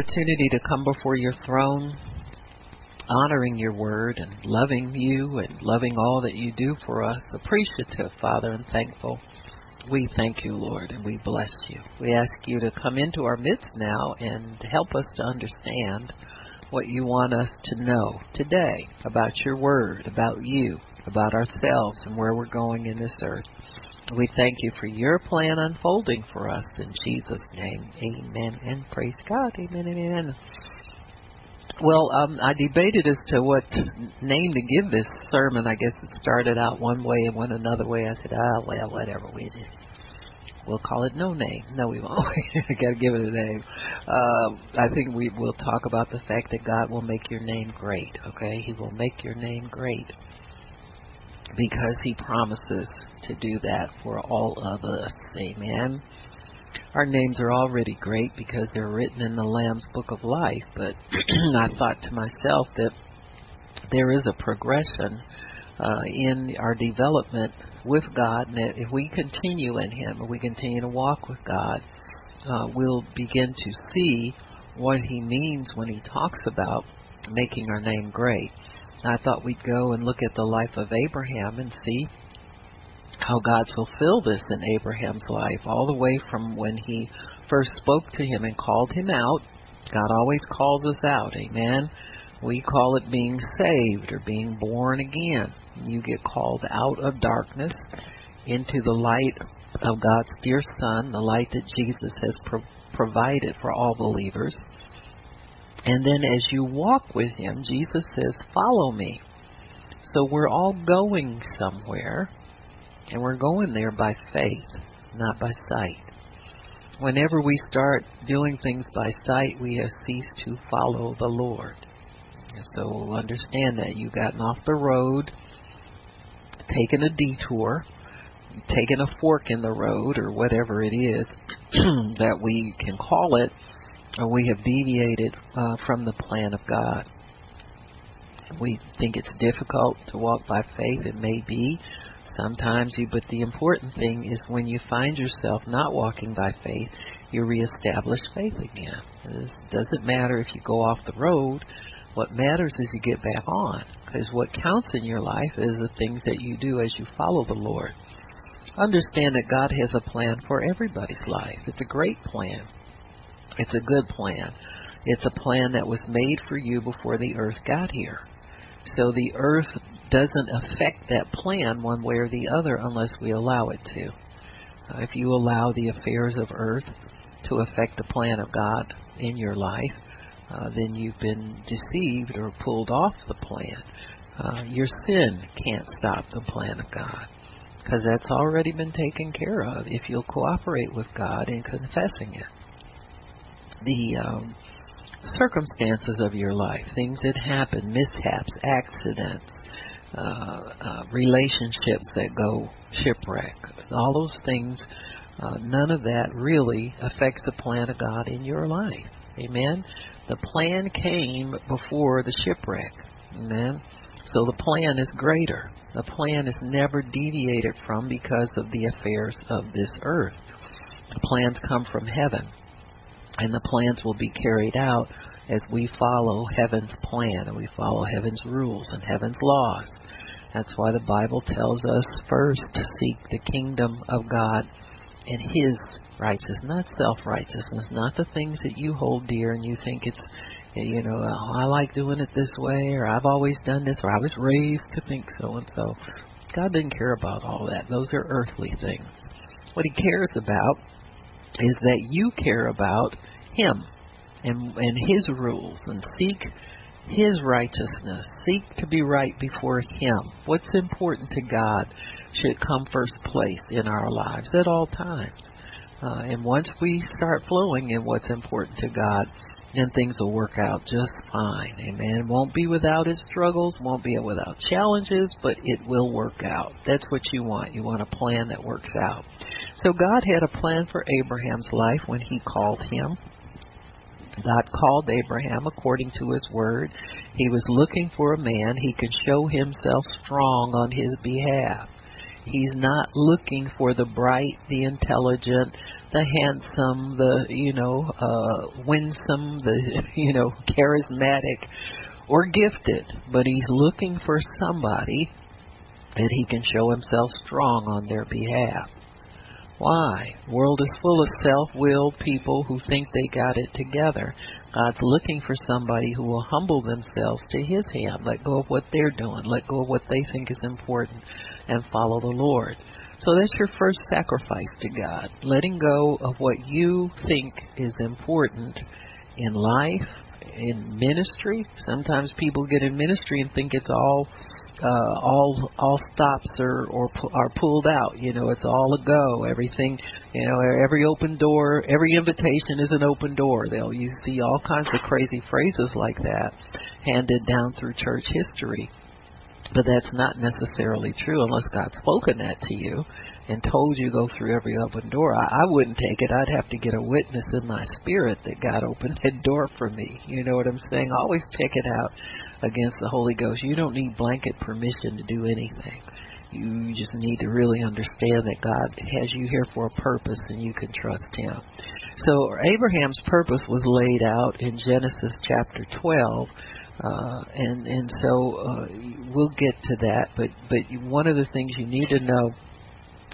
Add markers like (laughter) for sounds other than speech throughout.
opportunity to come before your throne, honoring your word and loving you and loving all that you do for us. Appreciative, Father, and thankful. We thank you, Lord, and we bless you. We ask you to come into our midst now and help us to understand what you want us to know today about your word, about you, about ourselves, and where we're going in this earth. We thank you for your plan unfolding for us in Jesus' name. Amen and praise God. Amen amen. Well, um, I debated as to what name to give this sermon. I guess it started out one way and went another way. I said, ah, well, whatever. We just we'll call it no name. No, we won't. I got to give it a name. Uh, I think we will talk about the fact that God will make your name great. Okay, He will make your name great because He promises to do that for all of us. Amen. Our names are already great because they're written in the Lamb's Book of Life, but (clears throat) I thought to myself that there is a progression uh, in our development with God, and that if we continue in Him, and we continue to walk with God, uh, we'll begin to see what He means when He talks about making our name great. I thought we'd go and look at the life of Abraham and see how God fulfilled this in Abraham's life, all the way from when he first spoke to him and called him out. God always calls us out, amen. We call it being saved or being born again. You get called out of darkness into the light of God's dear Son, the light that Jesus has pro- provided for all believers. And then as you walk with Him, Jesus says, Follow me. So we're all going somewhere and we're going there by faith, not by sight. Whenever we start doing things by sight, we have ceased to follow the Lord. So we'll understand that you've gotten off the road, taken a detour, taken a fork in the road, or whatever it is (clears throat) that we can call it, or we have deviated uh, from the plan of God. We think it's difficult to walk by faith. It may be, Sometimes you, but the important thing is when you find yourself not walking by faith, you reestablish faith again. It doesn't matter if you go off the road. What matters is you get back on. Because what counts in your life is the things that you do as you follow the Lord. Understand that God has a plan for everybody's life. It's a great plan. It's a good plan. It's a plan that was made for you before the earth got here. So the earth doesn't affect that plan one way or the other unless we allow it to. Uh, if you allow the affairs of earth to affect the plan of God in your life, uh, then you've been deceived or pulled off the plan. Uh, your sin can't stop the plan of God because that's already been taken care of if you'll cooperate with God in confessing it. The um, circumstances of your life, things that happen, mishaps, accidents, uh, uh, relationships that go shipwreck, all those things, uh, none of that really affects the plan of God in your life. Amen. The plan came before the shipwreck. Amen. So the plan is greater. The plan is never deviated from because of the affairs of this earth. The plans come from heaven, and the plans will be carried out as we follow heaven's plan and we follow heaven's rules and heaven's laws. That's why the Bible tells us first to seek the kingdom of God and His righteousness, not self righteousness, not the things that you hold dear and you think it's, you know, oh, I like doing it this way, or I've always done this, or I was raised to think so and so. God didn't care about all that. Those are earthly things. What He cares about is that you care about Him and and His rules and seek His righteousness. Seek to be right before Him. What's important to God should come first place in our lives at all times. Uh, and once we start flowing in what's important to God, then things will work out just fine. Amen. Won't be without its struggles, won't be without challenges, but it will work out. That's what you want. You want a plan that works out. So God had a plan for Abraham's life when he called him. God called Abraham according to his word. He was looking for a man he could show himself strong on his behalf. He's not looking for the bright, the intelligent, the handsome, the you know, uh winsome, the (laughs) you know, charismatic or gifted, but he's looking for somebody that he can show himself strong on their behalf. Why? World is full of self-willed people who think they got it together. God's looking for somebody who will humble themselves to his hand, let go of what they're doing, let go of what they think is important, and follow the Lord. So that's your first sacrifice to God, letting go of what you think is important in life, in ministry. Sometimes people get in ministry and think it's all uh, all all stops are or are pulled out. You know, it's all a go. Everything, you know, every open door, every invitation is an open door. They'll you see all kinds of crazy phrases like that handed down through church history. But that's not necessarily true unless God's spoken that to you and told you go through every open door. I, I wouldn't take it. I'd have to get a witness in my spirit that God opened that door for me. You know what I'm saying? Always check it out against the Holy Ghost. You don't need blanket permission to do anything. You just need to really understand that God has you here for a purpose and you can trust Him. So Abraham's purpose was laid out in Genesis chapter 12. Uh, and and so uh, we'll get to that, but but one of the things you need to know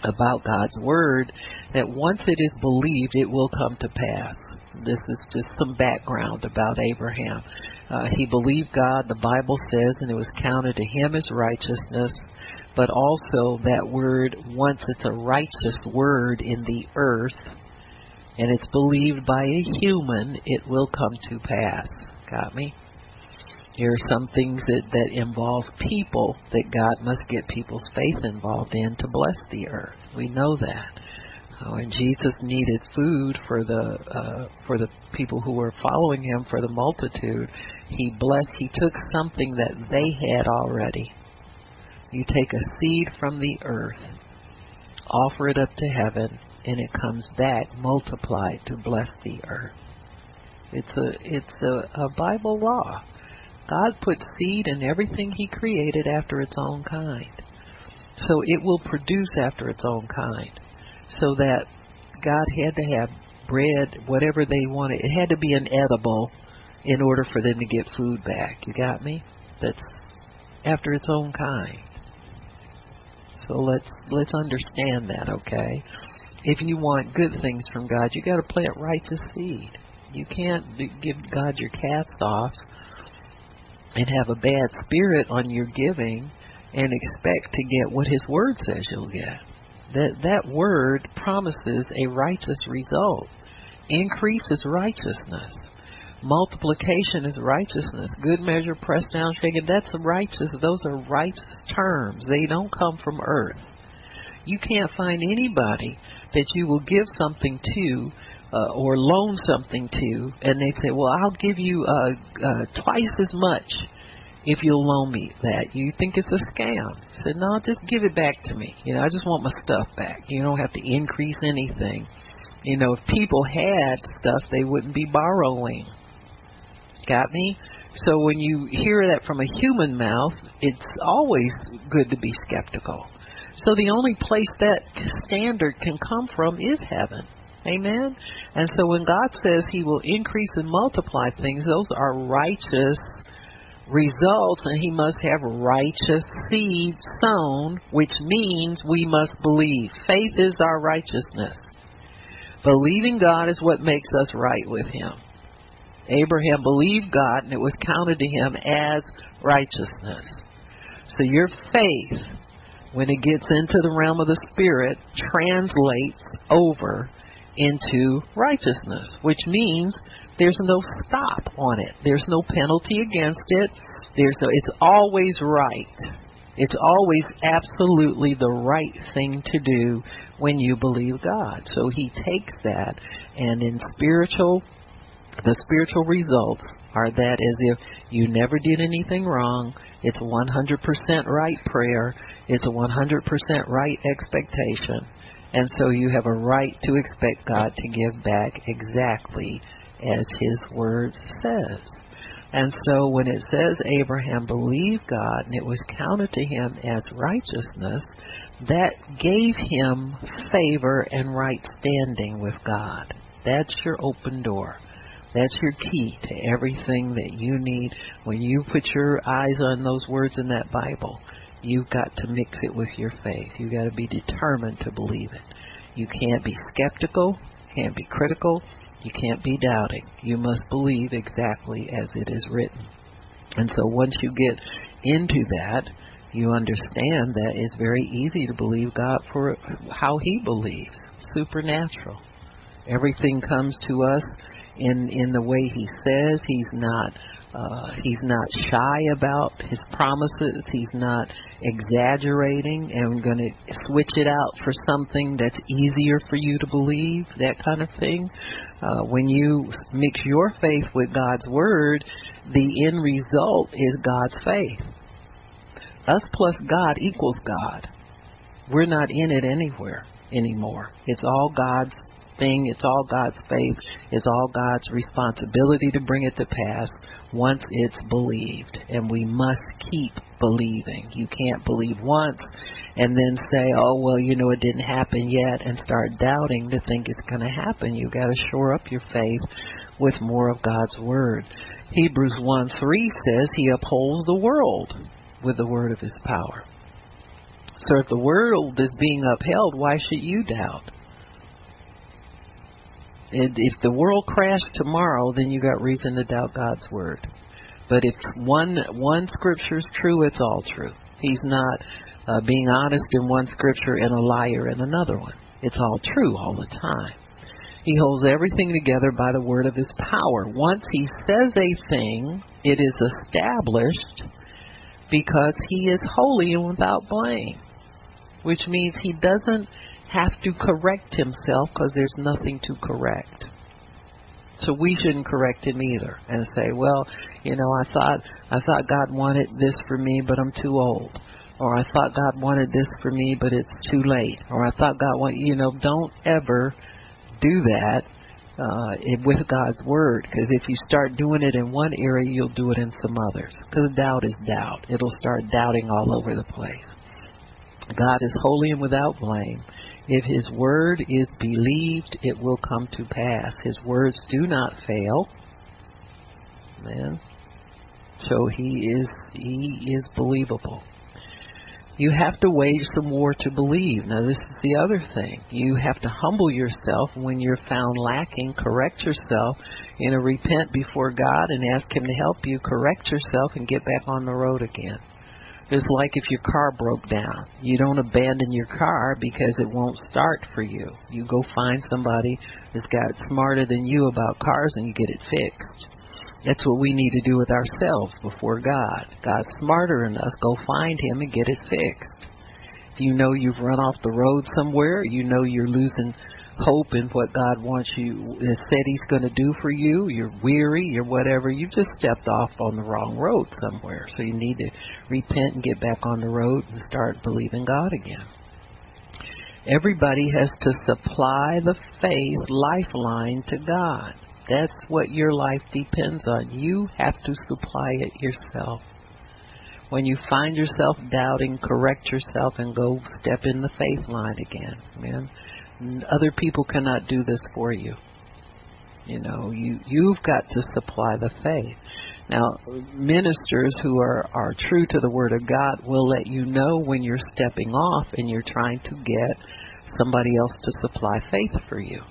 about God's word that once it is believed, it will come to pass. This is just some background about Abraham. Uh, he believed God, the Bible says, and it was counted to him as righteousness. But also, that word, once it's a righteous word in the earth, and it's believed by a human, it will come to pass. Got me? There are some things that, that involve people that God must get people's faith involved in to bless the earth. We know that. Uh, when Jesus needed food for the uh, for the people who were following him for the multitude, he blessed. He took something that they had already. You take a seed from the earth, offer it up to heaven, and it comes back multiplied to bless the earth. It's a it's a, a Bible law. God put seed in everything He created after its own kind. So it will produce after its own kind. So that God had to have bread, whatever they wanted. It had to be an edible in order for them to get food back. You got me? That's after its own kind. So let's let's understand that, okay? If you want good things from God, you got to plant righteous seed. You can't give God your cast-offs and have a bad spirit on your giving and expect to get what his word says you'll get. That that word promises a righteous result. Increase is righteousness. Multiplication is righteousness. Good measure, pressed down, shaken. That's righteous. Those are righteous terms. They don't come from earth. You can't find anybody that you will give something to uh, or loan something to, and they say, "Well, I'll give you uh, uh, twice as much if you'll loan me that." You think it's a scam? I said, "No, just give it back to me. You know, I just want my stuff back. You don't have to increase anything. You know, if people had stuff, they wouldn't be borrowing. Got me?" So when you hear that from a human mouth, it's always good to be skeptical. So the only place that standard can come from is heaven. Amen. And so when God says He will increase and multiply things, those are righteous results, and He must have righteous seed sown, which means we must believe. Faith is our righteousness. Believing God is what makes us right with Him. Abraham believed God, and it was counted to him as righteousness. So your faith, when it gets into the realm of the Spirit, translates over into righteousness, which means there's no stop on it. There's no penalty against it. There's no, it's always right. It's always absolutely the right thing to do when you believe God. So he takes that and in spiritual the spiritual results are that as if you never did anything wrong, it's 100% right prayer, it's a 100% right expectation, and so you have a right to expect God to give back exactly as His Word says. And so when it says Abraham believed God and it was counted to him as righteousness, that gave him favor and right standing with God. That's your open door. That's your key to everything that you need. When you put your eyes on those words in that Bible, you've got to mix it with your faith. You've got to be determined to believe it. You can't be skeptical, can't be critical, you can't be doubting. You must believe exactly as it is written. And so once you get into that, you understand that it's very easy to believe God for how He believes, supernatural. Everything comes to us in in the way He says. He's not uh, he's not shy about his promises. He's not exaggerating and going to switch it out for something that's easier for you to believe, that kind of thing. Uh, when you mix your faith with God's word, the end result is God's faith. Us plus God equals God. We're not in it anywhere anymore. It's all God's thing. It's all God's faith. It's all God's responsibility to bring it to pass once it's believed. And we must keep believing. You can't believe once and then say, oh, well, you know, it didn't happen yet and start doubting to think it's going to happen. You've got to shore up your faith with more of God's word. Hebrews 1 3 says he upholds the world with the word of his power. So if the world is being upheld, why should you doubt? If the world crashed tomorrow, then you got reason to doubt God's word. But if one one scripture is true, it's all true. He's not uh, being honest in one scripture and a liar in another one. It's all true all the time. He holds everything together by the word of his power. Once he says a thing, it is established because he is holy and without blame, which means he doesn't have to correct himself because there's nothing to correct. So we shouldn't correct him either and say, well, you know, I thought I thought God wanted this for me, but I'm too old. Or I thought God wanted this for me, but it's too late. Or I thought God wanted, you know, don't ever do that uh, with God's word. Because if you start doing it in one area, you'll do it in some others. Because doubt is doubt. It'll start doubting all over the place. God is holy and without blame. If his word is believed, it will come to pass. His words do not fail. Man. So he is he is believable. You have to wage some war to believe. Now this is the other thing. You have to humble yourself when you're found lacking, correct yourself, you know, repent before God and ask him to help you correct yourself and get back on the road again. It's like if your car broke down. You don't abandon your car because it won't start for you. You go find somebody that's got smarter than you about cars and you get it fixed. That's what we need to do with ourselves before God. God's smarter than us. Go find Him and get it fixed. If you know you've run off the road somewhere, you know you're losing hope in what God wants you has said He's going to do for you. You're weary, you're whatever. You just stepped off on the wrong road somewhere. So you need to repent and get back on the road and start believing God again. Everybody has to supply the faith lifeline to God. That's what your life depends on. You have to supply it yourself. When you find yourself doubting, correct yourself and go step in the faith line again. Man, other people cannot do this for you. You know, you you've got to supply the faith. Now, ministers who are are true to the word of God will let you know when you're stepping off and you're trying to get somebody else to supply faith for you.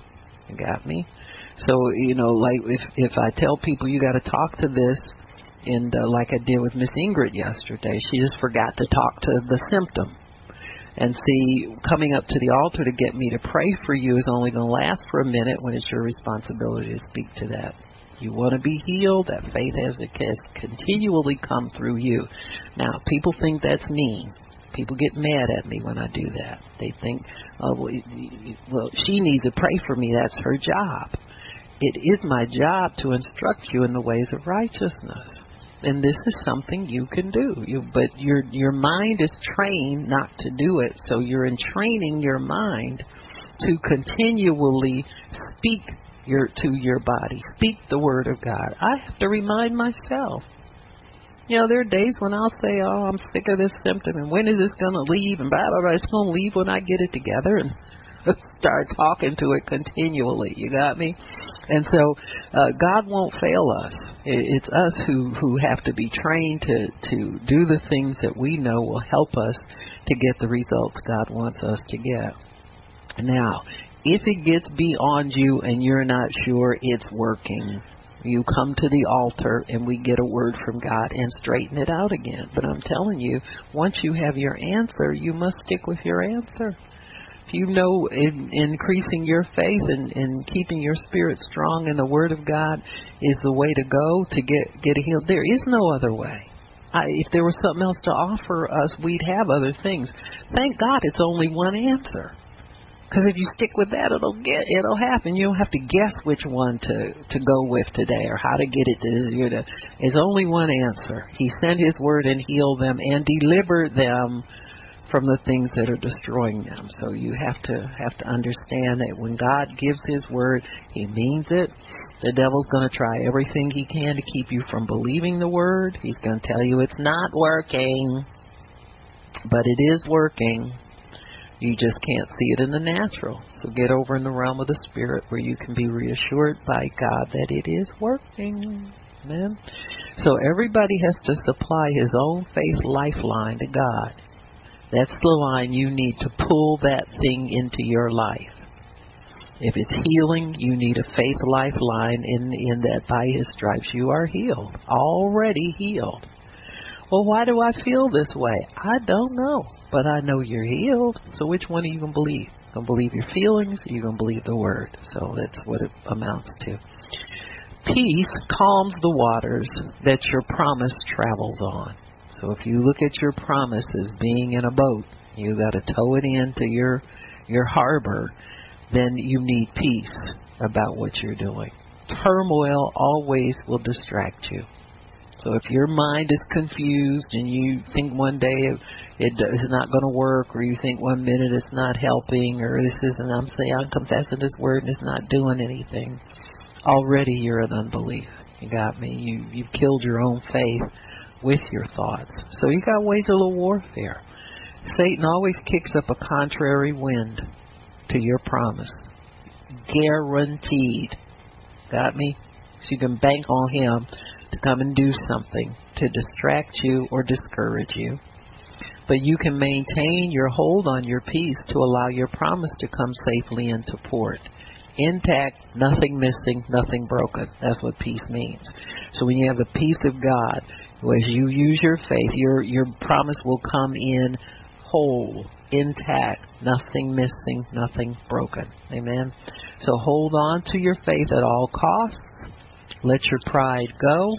You got me? So, you know, like if if I tell people you got to talk to this and uh, like I did with Miss Ingrid yesterday, she just forgot to talk to the symptom and see coming up to the altar to get me to pray for you is only going to last for a minute when it's your responsibility to speak to that. You want to be healed, that faith has to continually come through you. Now, people think that's mean. People get mad at me when I do that. They think, oh, well, she needs to pray for me. That's her job. It is my job to instruct you in the ways of righteousness and this is something you can do. You, but your your mind is trained not to do it, so you're in training your mind to continually speak your to your body. Speak the word of God. I have to remind myself. You know, there are days when I'll say, "Oh, I'm sick of this symptom, and when is this going to leave?" And blah blah blah. It's going to leave when I get it together, and (laughs) start talking to it continually. You got me? And so, uh, God won't fail us. It's us who who have to be trained to to do the things that we know will help us to get the results God wants us to get. Now, if it gets beyond you and you're not sure it's working, you come to the altar and we get a word from God and straighten it out again. But I'm telling you, once you have your answer, you must stick with your answer. If you know in, increasing your faith and, and keeping your spirit strong in the Word of God is the way to go to get get healed, there is no other way. I, if there was something else to offer us, we'd have other things. Thank God, it's only one answer. Because if you stick with that, it'll get it'll happen. You don't have to guess which one to to go with today or how to get it to year. To, there's only one answer. He sent His word and healed them and delivered them from the things that are destroying them. So you have to have to understand that when God gives His word, He means it. The devil's going to try everything he can to keep you from believing the word. He's going to tell you it's not working, but it is working. You just can't see it in the natural. So get over in the realm of the spirit where you can be reassured by God that it is working. Amen. So everybody has to supply his own faith lifeline to God. That's the line you need to pull that thing into your life. If it's healing, you need a faith lifeline in in that by his stripes you are healed, already healed. Well, why do I feel this way? I don't know but I know you're healed. So which one are you going to believe? Going to believe your feelings or you going to believe the word? So that's what it amounts to. Peace calms the waters that your promise travels on. So if you look at your promise as being in a boat, you got to tow it into your your harbor, then you need peace about what you're doing. Turmoil always will distract you. So if your mind is confused and you think one day it is not going to work, or you think one minute it's not helping, or this isn't, I'm saying I'm confessing this word and it's not doing anything, already you're in unbelief. You got me. You you've killed your own faith with your thoughts. So you got ways of the warfare. Satan always kicks up a contrary wind to your promise. Guaranteed. Got me? So you can bank on him to come and do something to distract you or discourage you. But you can maintain your hold on your peace to allow your promise to come safely into port. Intact, nothing missing, nothing broken. That's what peace means. So when you have the peace of God, as you use your faith, your your promise will come in whole, intact, nothing missing, nothing broken. Amen. So hold on to your faith at all costs let your pride go,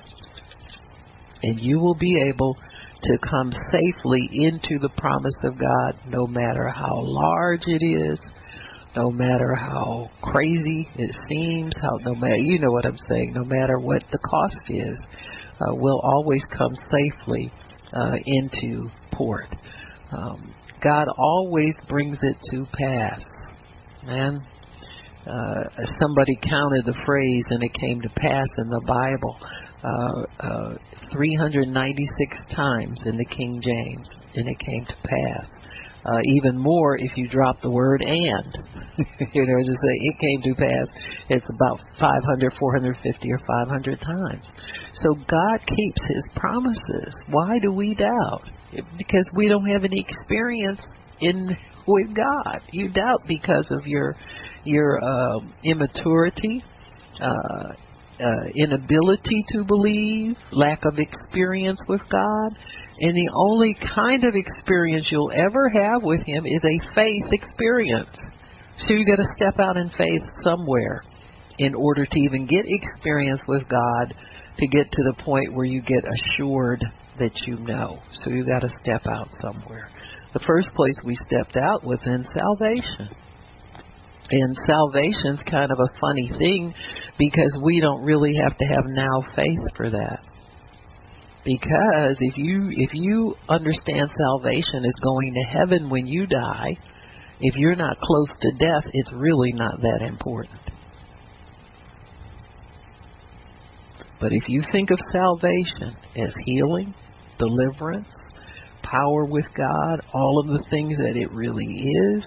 and you will be able to come safely into the promise of God no matter how large it is, no matter how crazy it seems, how no matter you know what I'm saying, no matter what the cost is, uh, we'll always come safely uh, into port. Um, God always brings it to pass. Man, uh, somebody counted the phrase and it came to pass in the Bible uh, uh, 396 times in the King James, and it came to pass. Uh, even more if you drop the word and. (laughs) you know, just say it came to pass. It's about 500, 450, or 500 times. So God keeps His promises. Why do we doubt? Because we don't have any experience in with God. You doubt because of your your uh, immaturity, uh, uh, inability to believe, lack of experience with God, and the only kind of experience you'll ever have with Him is a faith experience. So you got to step out in faith somewhere in order to even get experience with God to get to the point where you get assured that you know. So you got to step out somewhere. The first place we stepped out was in salvation. And salvation's kind of a funny thing because we don't really have to have now faith for that. Because if you if you understand salvation is going to heaven when you die, if you're not close to death, it's really not that important. But if you think of salvation as healing, deliverance, power with God, all of the things that it really is,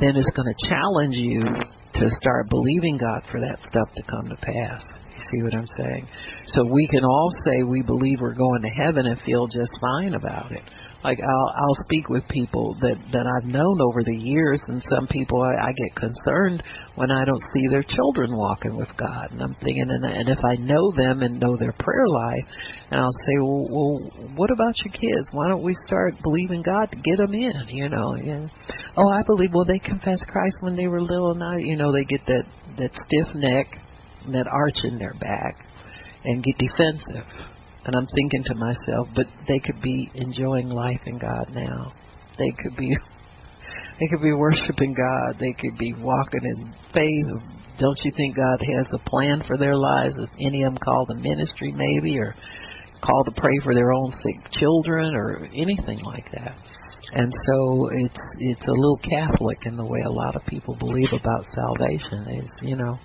then it's going to challenge you to start believing God for that stuff to come to pass. You see what I'm saying? So we can all say we believe we're going to heaven and feel just fine about it. Like I'll I'll speak with people that that I've known over the years, and some people I, I get concerned when I don't see their children walking with God, and I'm thinking, and, and if I know them and know their prayer life, and I'll say, well, well, what about your kids? Why don't we start believing God to get them in? You know, yeah. Oh, I believe. Well, they confessed Christ when they were little. Now, you know, they get that that stiff neck that arch in their back and get defensive. And I'm thinking to myself, but they could be enjoying life in God now. They could be (laughs) they could be worshiping God. They could be walking in faith. Don't you think God has a plan for their lives? Is any of them called to ministry maybe or called to pray for their own sick children or anything like that? And so it's it's a little Catholic in the way a lot of people believe about salvation. Is you know,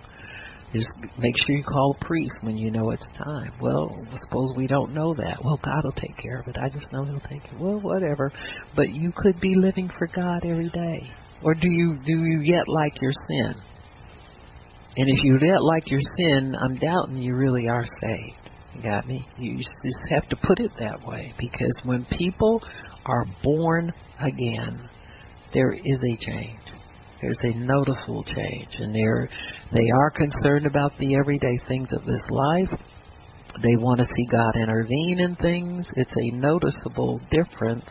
just make sure you call a priest when you know it's time. Well, suppose we don't know that. Well, God will take care of it. I just know He'll take it. Well, whatever. But you could be living for God every day. Or do you do you yet like your sin? And if you yet like your sin, I'm doubting you really are saved. You got me? You just have to put it that way because when people are born again, there is a change. There's a noticeable change, and they're they are concerned about the everyday things of this life. They want to see God intervene in things. It's a noticeable difference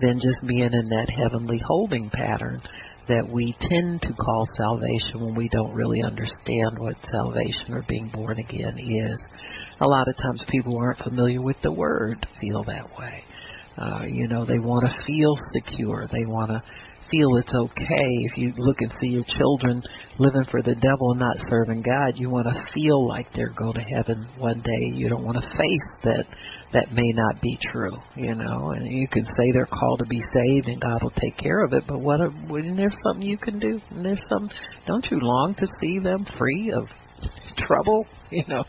than just being in that heavenly holding pattern that we tend to call salvation when we don't really understand what salvation or being born again is. A lot of times people who aren't familiar with the word feel that way. Uh, you know, they want to feel secure. They want to feel it's okay if you look and see your children living for the devil and not serving God. You want to feel like they're going to heaven one day. You don't want to face that that may not be true, you know. And you can say they're called to be saved and God will take care of it. But what? Isn't there something you can do? And there's some. Don't you long to see them free of trouble, (laughs) you know,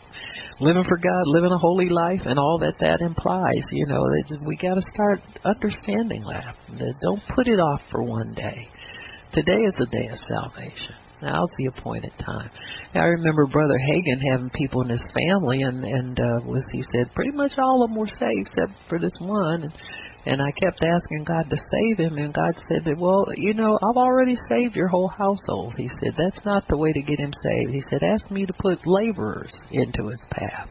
living for God, living a holy life, and all that that implies. You know, we got to start understanding that. Don't put it off for one day. Today is the day of salvation. Now's the appointed time. I remember Brother Hagin having people in his family, and and uh, was he said pretty much all of them were saved except for this one. And and I kept asking God to save him, and God said, Well, you know, I've already saved your whole household. He said, That's not the way to get him saved. He said, Ask me to put laborers into his path.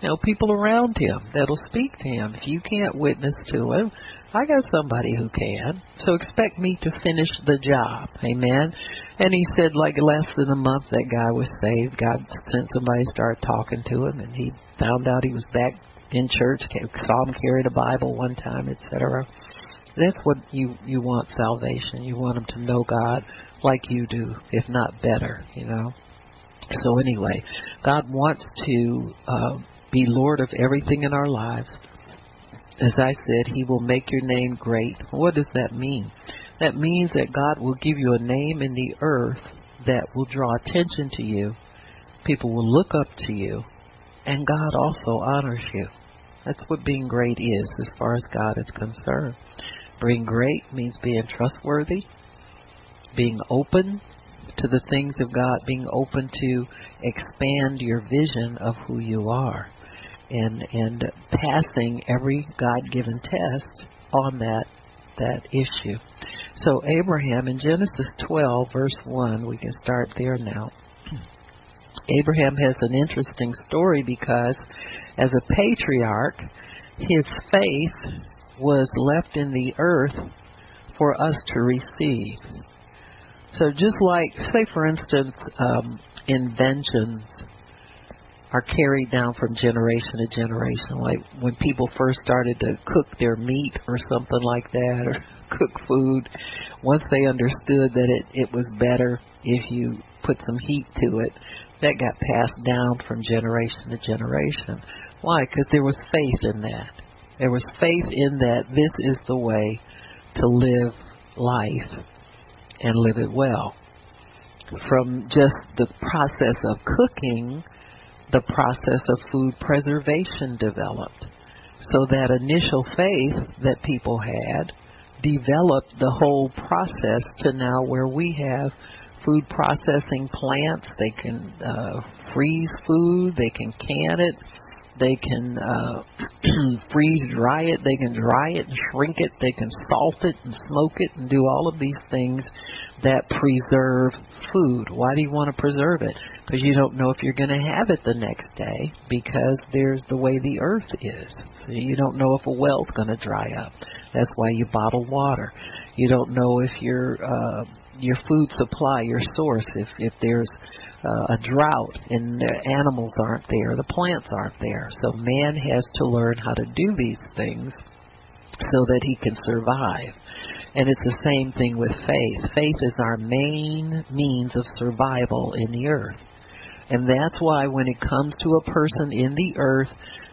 You know, people around him that'll speak to him. If you can't witness to him, I got somebody who can. So expect me to finish the job. Amen. And he said, like less than a month, that guy was saved. God sent somebody to start talking to him, and he found out he was back in church, saw him carry the Bible one time, etc. That's what you you want salvation. You want them to know God like you do, if not better. You know. So anyway, God wants to uh, be Lord of everything in our lives. As I said, He will make your name great. What does that mean? That means that God will give you a name in the earth that will draw attention to you. People will look up to you and God also honors you. That's what being great is as far as God is concerned. Being great means being trustworthy, being open to the things of God, being open to expand your vision of who you are, and and passing every God-given test on that that issue. So Abraham in Genesis 12 verse 1, we can start there now. Abraham has an interesting story because as a patriarch, his faith was left in the earth for us to receive. So just like, say for instance, um, inventions are carried down from generation to generation. Like when people first started to cook their meat or something like that, or (laughs) cook food, once they understood that it, it was better if you put some heat to it, that got passed down from generation to generation. Why? Because there was faith in that. There was faith in that this is the way to live life and live it well. From just the process of cooking the process of food preservation developed. So that initial faith that people had developed the whole process to now where we have food processing plants. They can uh, freeze food, they can can it, they can uh, (clears throat) freeze dry it, they can dry it and shrink it, they can salt it and smoke it and do all of these things that preserve food. Why do you want to preserve it? Because you don't know if you're going to have it the next day because there's the way the earth is. So you don't know if a well's going to dry up. That's why you bottle water. You don't know if your uh, your food supply, your source, if if there's uh, a drought and the animals aren't there, the plants aren't there. So man has to learn how to do these things so that he can survive. And it's the same thing with faith. Faith is our main means of survival in the earth. And that's why when it comes to a person in the earth,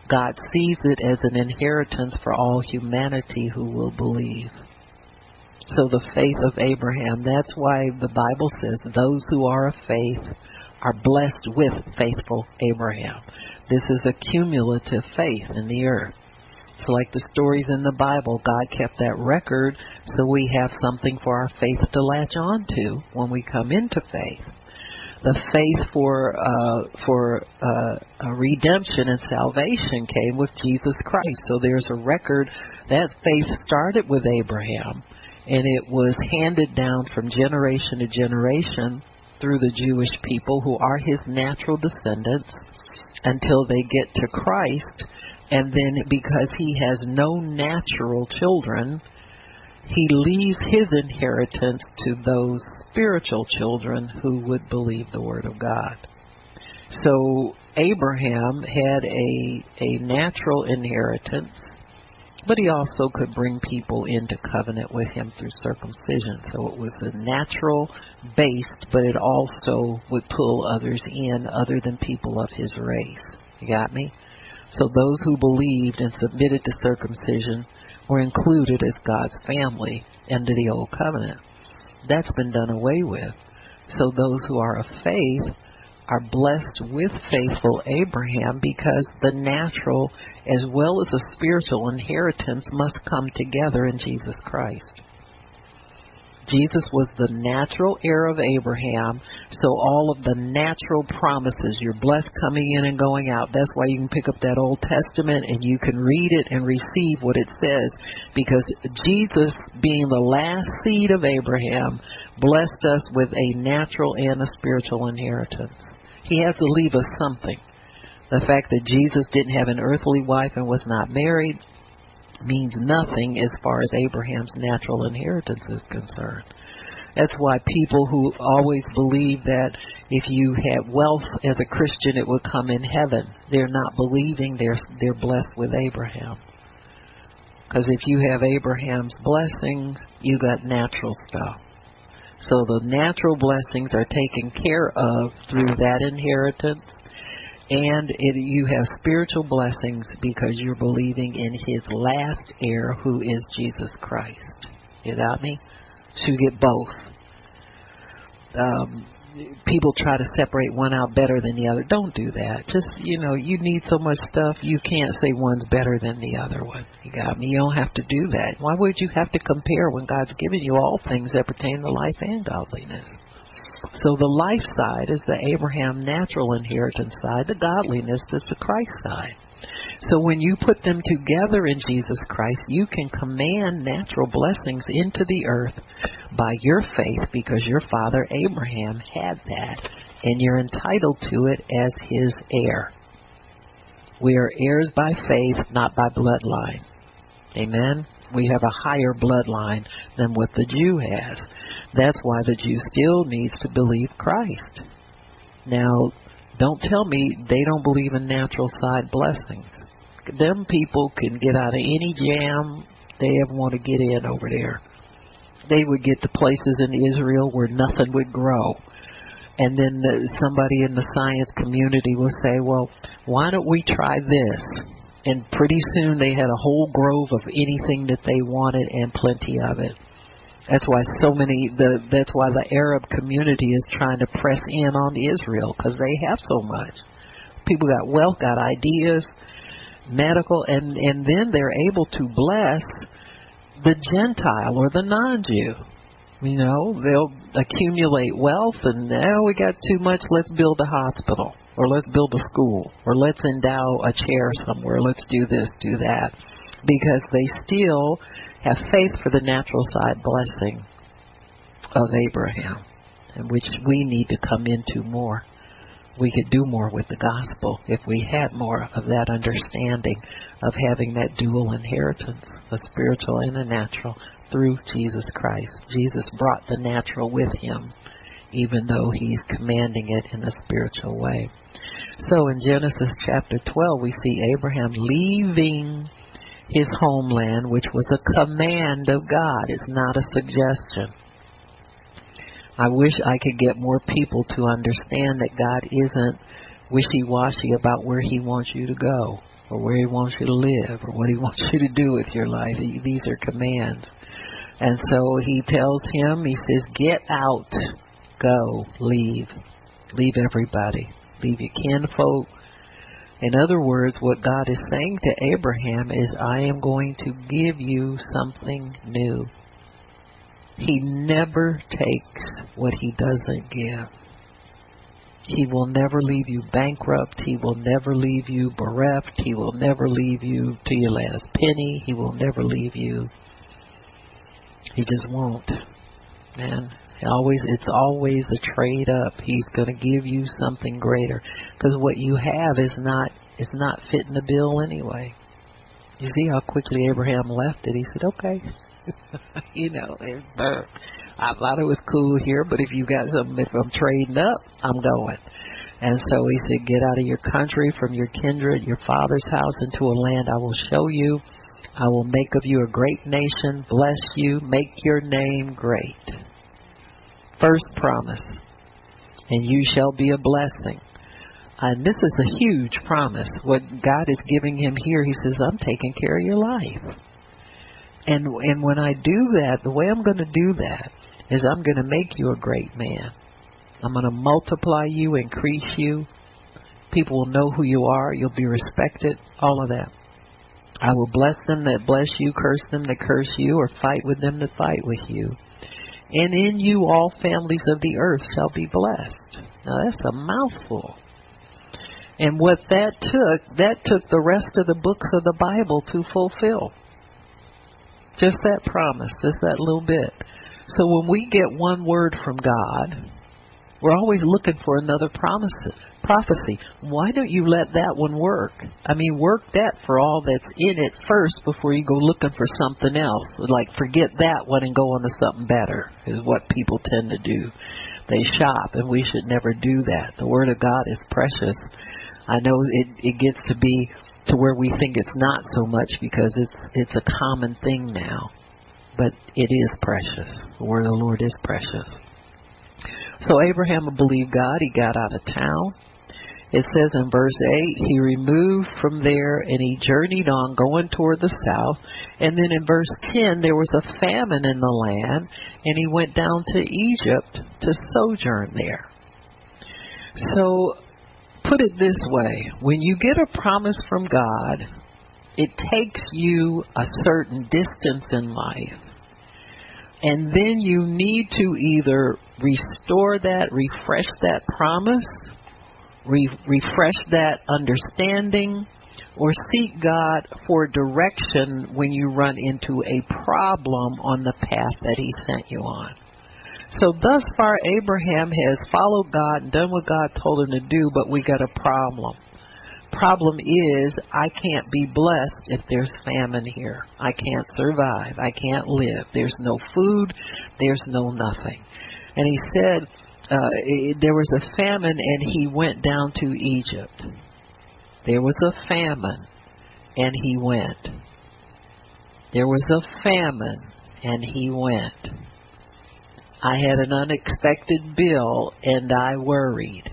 God sees it as an inheritance for all humanity who will believe. So the faith of Abraham, that's why the Bible says those who are of faith are blessed with faithful Abraham. This is a cumulative faith in the earth. So, like the stories in the Bible, God kept that record so we have something for our faith to latch on to when we come into faith. The faith for uh, for uh, redemption and salvation came with Jesus Christ. So there's a record that faith started with Abraham, and it was handed down from generation to generation through the Jewish people who are his natural descendants until they get to Christ. And then because he has no natural children, he leaves his inheritance to those spiritual children who would believe the word of God. So Abraham had a a natural inheritance but he also could bring people into covenant with him through circumcision. So it was a natural based, but it also would pull others in other than people of his race. You got me? So those who believed and submitted to circumcision were included as God's family under the old covenant. That's been done away with. So those who are of faith are blessed with faithful Abraham because the natural as well as the spiritual inheritance must come together in Jesus Christ. Jesus was the natural heir of Abraham, so all of the natural promises, you're blessed coming in and going out. That's why you can pick up that Old Testament and you can read it and receive what it says, because Jesus, being the last seed of Abraham, blessed us with a natural and a spiritual inheritance. He has to leave us something. The fact that Jesus didn't have an earthly wife and was not married means nothing as far as Abraham's natural inheritance is concerned. That's why people who always believe that if you had wealth as a Christian it would come in heaven, they're not believing they're they're blessed with Abraham. Because if you have Abraham's blessings, you got natural stuff. So the natural blessings are taken care of through that inheritance. And it, you have spiritual blessings because you're believing in his last heir, who is Jesus Christ. You got me? So you get both. Um, people try to separate one out better than the other. Don't do that. Just you know, you need so much stuff, you can't say one's better than the other one. You got me. You don't have to do that. Why would you have to compare when God's given you all things that pertain to life and godliness? So the life side is the Abraham natural inheritance side. The godliness is the Christ side. So when you put them together in Jesus Christ, you can command natural blessings into the earth by your faith because your father Abraham had that and you're entitled to it as his heir. We are heirs by faith, not by bloodline. Amen. We have a higher bloodline than what the Jew has. That's why the Jew still needs to believe Christ. Now, don't tell me they don't believe in natural side blessings them people can get out of any jam they ever want to get in over there. They would get to places in Israel where nothing would grow. And then the, somebody in the science community will say, well, why don't we try this? And pretty soon they had a whole grove of anything that they wanted and plenty of it. That's why so many the that's why the Arab community is trying to press in on Israel because they have so much People got wealth, got ideas, medical, and and then they're able to bless the Gentile or the non-Jew. You know, they'll accumulate wealth, and now we got too much. Let's build a hospital, or let's build a school, or let's endow a chair somewhere. Let's do this, do that, because they still have faith for the natural side blessing of Abraham, and which we need to come into more we could do more with the gospel if we had more of that understanding of having that dual inheritance, the spiritual and the natural, through Jesus Christ. Jesus brought the natural with him, even though he's commanding it in a spiritual way. So in Genesis chapter 12, we see Abraham leaving his homeland, which was a command of God. It's not a suggestion. I wish I could get more people to understand that God isn't wishy washy about where He wants you to go, or where He wants you to live, or what He (laughs) wants you to do with your life. These are commands. And so He tells him, He says, Get out, go, leave. Leave everybody. Leave your kinfolk. In other words, what God is saying to Abraham is, I am going to give you something new. He never takes what he doesn't give. He will never leave you bankrupt. He will never leave you bereft. He will never leave you to your last penny. He will never leave you. He just won't. Man, always it's always a trade up. He's going to give you something greater because what you have is not is not fitting the bill anyway. You see how quickly Abraham left it. He said, "Okay." (laughs) you know, uh, I thought it was cool here, but if you got something, if I'm trading up, I'm going. And so he said, Get out of your country, from your kindred, your father's house, into a land I will show you. I will make of you a great nation, bless you, make your name great. First promise, and you shall be a blessing. And this is a huge promise. What God is giving him here, he says, I'm taking care of your life. And and when I do that, the way I'm going to do that is I'm going to make you a great man. I'm going to multiply you, increase you. People will know who you are. You'll be respected. All of that. I will bless them that bless you, curse them that curse you, or fight with them that fight with you. And in you all families of the earth shall be blessed. Now that's a mouthful. And what that took, that took the rest of the books of the Bible to fulfill. Just that promise, just that little bit. So when we get one word from God, we're always looking for another promise, prophecy. Why don't you let that one work? I mean, work that for all that's in it first before you go looking for something else. Like forget that one and go on to something better is what people tend to do. They shop, and we should never do that. The Word of God is precious. I know it it gets to be to where we think it's not so much because it's it's a common thing now. But it is precious. The word of the Lord is precious. So Abraham believed God. He got out of town. It says in verse 8, he removed from there and he journeyed on going toward the south. And then in verse 10, there was a famine in the land and he went down to Egypt to sojourn there. So put it this way when you get a promise from God, it takes you a certain distance in life. And then you need to either restore that, refresh that promise, re- refresh that understanding, or seek God for direction when you run into a problem on the path that He sent you on. So thus far, Abraham has followed God and done what God told him to do, but we got a problem. Problem is, I can't be blessed if there's famine here. I can't survive. I can't live. There's no food. There's no nothing. And he said uh, there was a famine, and he went down to Egypt. There was a famine, and he went. There was a famine, and he went. I had an unexpected bill and I worried.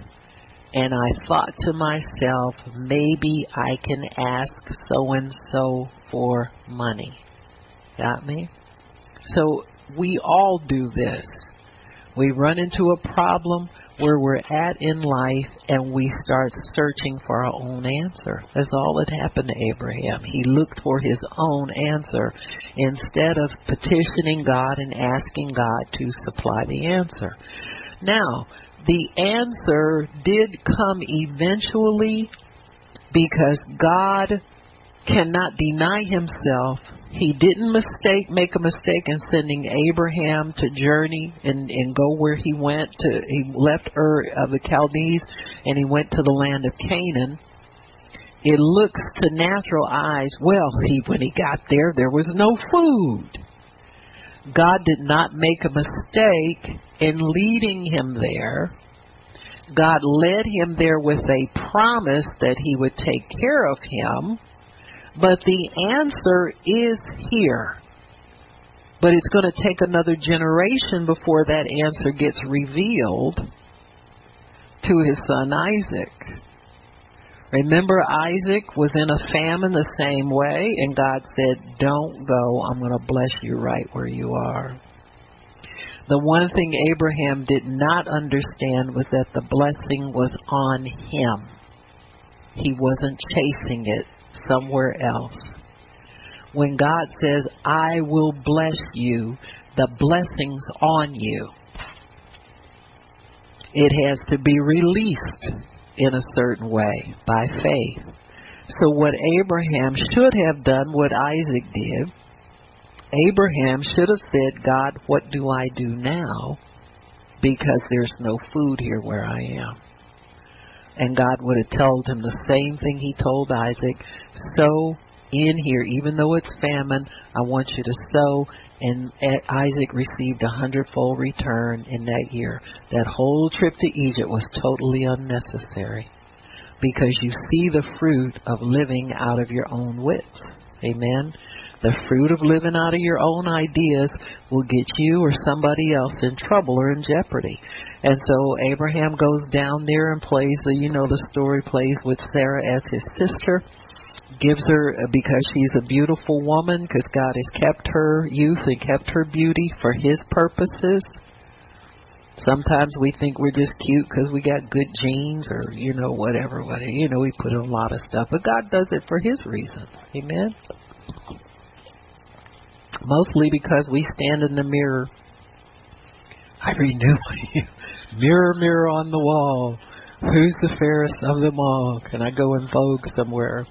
And I thought to myself, maybe I can ask so and so for money. Got me? So we all do this. We run into a problem, where we're at in life and we start searching for our own answer. That's all that happened to Abraham. He looked for his own answer instead of petitioning God and asking God to supply the answer. Now, the answer did come eventually because God cannot deny himself he didn't mistake make a mistake in sending Abraham to journey and and go where he went to he left Ur of the Chaldees and he went to the land of Canaan. It looks to natural eyes, well, he when he got there there was no food. God did not make a mistake in leading him there. God led him there with a promise that he would take care of him but the answer is here. But it's going to take another generation before that answer gets revealed to his son Isaac. Remember, Isaac was in a famine the same way, and God said, Don't go. I'm going to bless you right where you are. The one thing Abraham did not understand was that the blessing was on him. He wasn't chasing it, somewhere else. When God says, I will bless you, the blessing's on you. It has to be released in a certain way by faith. So, what Abraham should have done, what Isaac did, Abraham should have said, God, what do I do now? Because there's no food here where I am and God would have told him the same thing he told Isaac sow in here, even though it's famine, I want you to sow. And Isaac received a hundredfold return in that year. That whole trip to Egypt was totally unnecessary because you see the fruit of living out of your own wits. Amen. The fruit of living out of your own ideas will get you or somebody else in trouble or in jeopardy. And so Abraham goes down there and plays the, you know, the story plays with Sarah as his sister. Gives her, uh, because she's a beautiful woman, because God has kept her youth and kept her beauty for his purposes. Sometimes we think we're just cute because we got good genes or, you know, whatever, whatever. You know, we put in a lot of stuff. But God does it for his reason. Amen? mostly because we stand in the mirror. I renew you. (laughs) Mirror, mirror on the wall. Who's the fairest of them all? Can I go in vogue somewhere?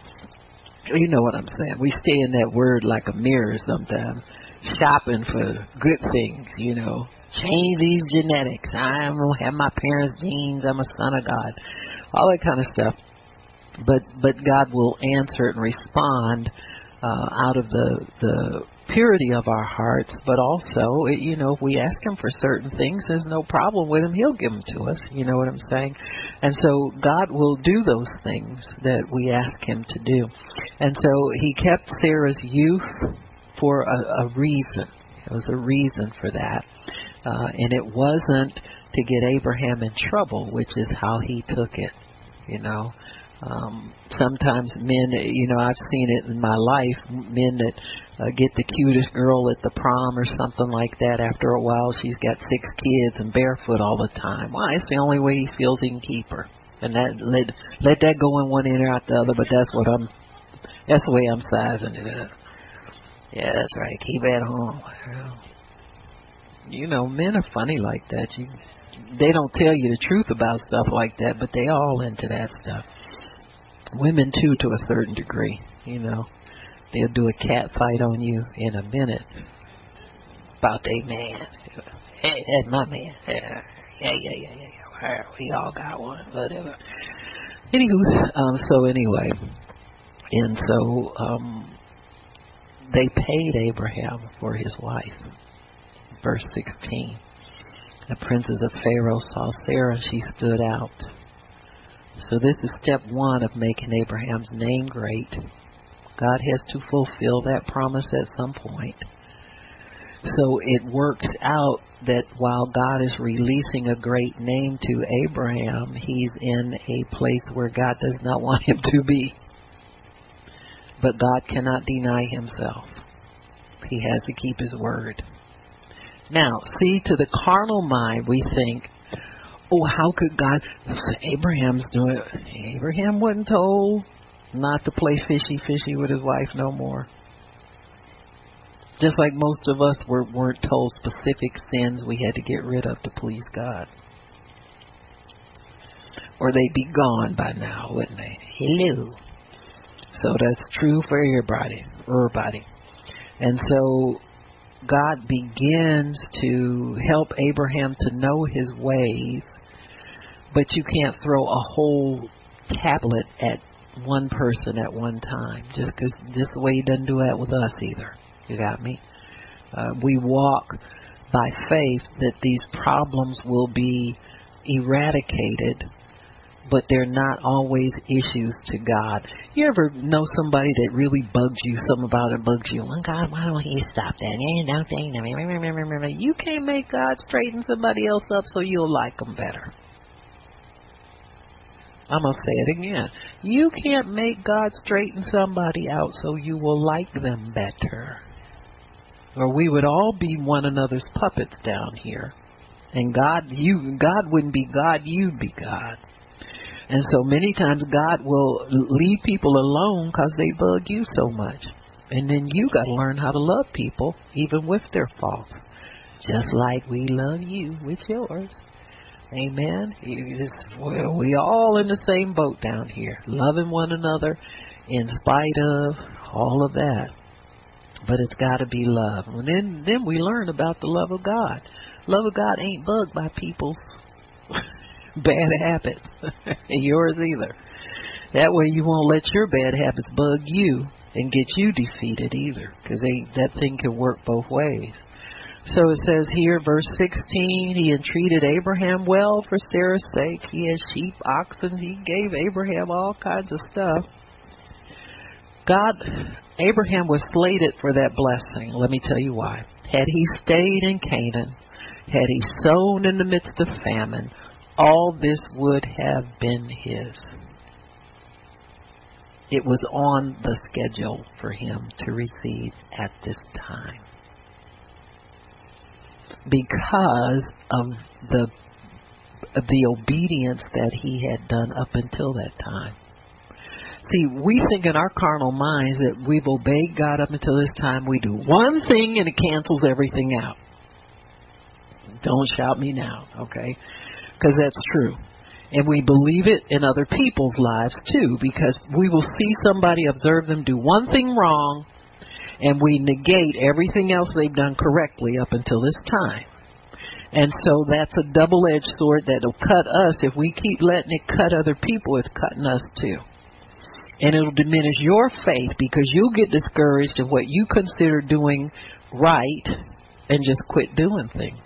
You know what I'm saying. We stay in that word like a mirror sometimes, shopping for good things, you know. Change these genetics. I have my parents' genes. I'm a son of God. All that kind of stuff. But but God will answer and respond uh, out of the the purity of our hearts, but also, you know, if we ask Him for certain things, there's no problem with Him. He'll give them to us. You know what I'm saying? And so God will do those things that we ask Him to do. And so He kept Sarah's youth for a, a reason. It was a reason for that. Uh, and it wasn't to get Abraham in trouble, which is how he took it. You know, um, sometimes men, you know, I've seen it in my life, men that uh, get the cutest girl at the prom or something like that. After a while, she's got six kids and barefoot all the time. Why? It's the only way he feels he can keep her, and that let let that go in one ear out the other. But that's what I'm. That's the way I'm sizing it up. Yeah, that's right. Keep at home. You know, men are funny like that. You, they don't tell you the truth about stuff like that, but they all into that stuff. Women too, to a certain degree. You know. They'll do a cat fight on you in a minute about a man. Hey, that's my man. Yeah, yeah, yeah, yeah, yeah. We all got one, whatever. Anywho, um, so anyway, and so um, they paid Abraham for his wife. Verse 16. The princess of Pharaoh saw Sarah, and she stood out. So this is step one of making Abraham's name great. God has to fulfill that promise at some point. So it works out that while God is releasing a great name to Abraham, he's in a place where God does not (laughs) want him to be. But God cannot deny himself. He has to keep his word. Now, see, to the carnal mind, we think, oh, how could God? Abraham's doing it. Abraham wasn't told not to play fishy fishy with his wife no more. Just like most of us were, weren't told specific sins we had to get rid of to please God. Or they'd be gone by now, wouldn't they? Hello. So that's true for everybody. Everybody. And so God begins to help Abraham to know his ways, but you can't throw a whole tablet at one person at one time, just because this way he doesn't do that with us either. You got me? Uh, we walk by faith that these problems will be eradicated but they're not always issues to God. You ever know somebody that really bugs you, something about it bugs you? Oh God, why don't he stop that? You can't make God straighten somebody else up so you'll like them better. I'm going to say it again. You can't make God straighten somebody out so you will like them better. Or we would all be one another's puppets down here. And God, you, God wouldn't be God, you'd be God. And so many times God will leave people alone because they bug you so much. And then you got to learn how to love people even with their faults. Just like we love you with yours. Amen. we all in the same boat down here, loving one another in spite of all of that. But it's got to be love. And then then we learn about the love of God. Love of God ain't bugged by people's (laughs) bad habits, (laughs) yours either. That way you won't let your bad habits bug you and get you defeated either, because that thing can work both ways. So it says here, verse 16, he entreated Abraham well for Sarah's sake. He had sheep, oxen. He gave Abraham all kinds of stuff. God, Abraham was slated for that blessing. Let me tell you why. Had he stayed in Canaan, had he sown in the midst of famine, all this would have been his. It was on the schedule for him to receive at this time. Because of the the obedience that he had done up until that time. See, we think in our carnal minds that we've obeyed God up until this time. We do one thing and it cancels everything out. Don't shout me now, okay? because that's true. And we believe it in other people's lives too, because we will see somebody, observe them do one thing wrong, and we negate everything else they've done correctly up until this time. And so that's a double edged sword that'll cut us. If we keep letting it cut other people, it's cutting us too. And it'll diminish your faith because you'll get discouraged of what you consider doing right and just quit doing things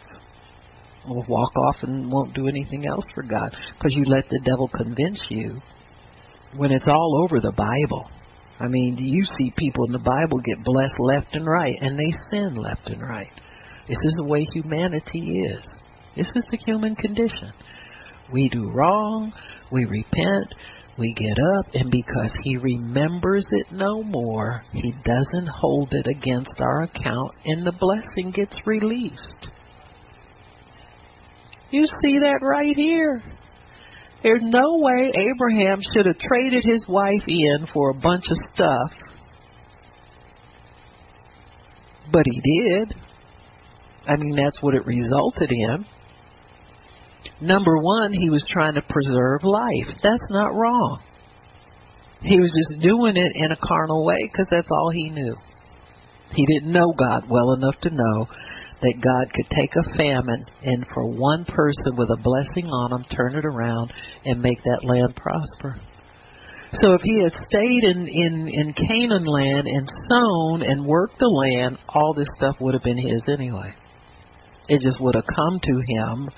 will walk off and won't do anything else for God because you let the devil convince you when it's all over the Bible. I mean, you see people in the Bible get blessed left and right, and they sin left and right. This is the way humanity is. This is the human condition. We do wrong, we repent, we get up, and because He remembers it no more, He doesn't hold it against our account, and the blessing gets released. You see that right here. There's no way Abraham should have traded his wife in for a bunch of stuff. But he did. I mean, that's what it resulted in. Number one, he was trying to preserve life. That's not wrong. He was just doing it in a carnal way because that's all he knew. He didn't know God well enough to know that God could take a famine and for one person with a blessing on him turn it around and make that land prosper. So if he had stayed in, in, in Canaan land and sown and worked the land, all this stuff would have been his anyway. It just would have come to him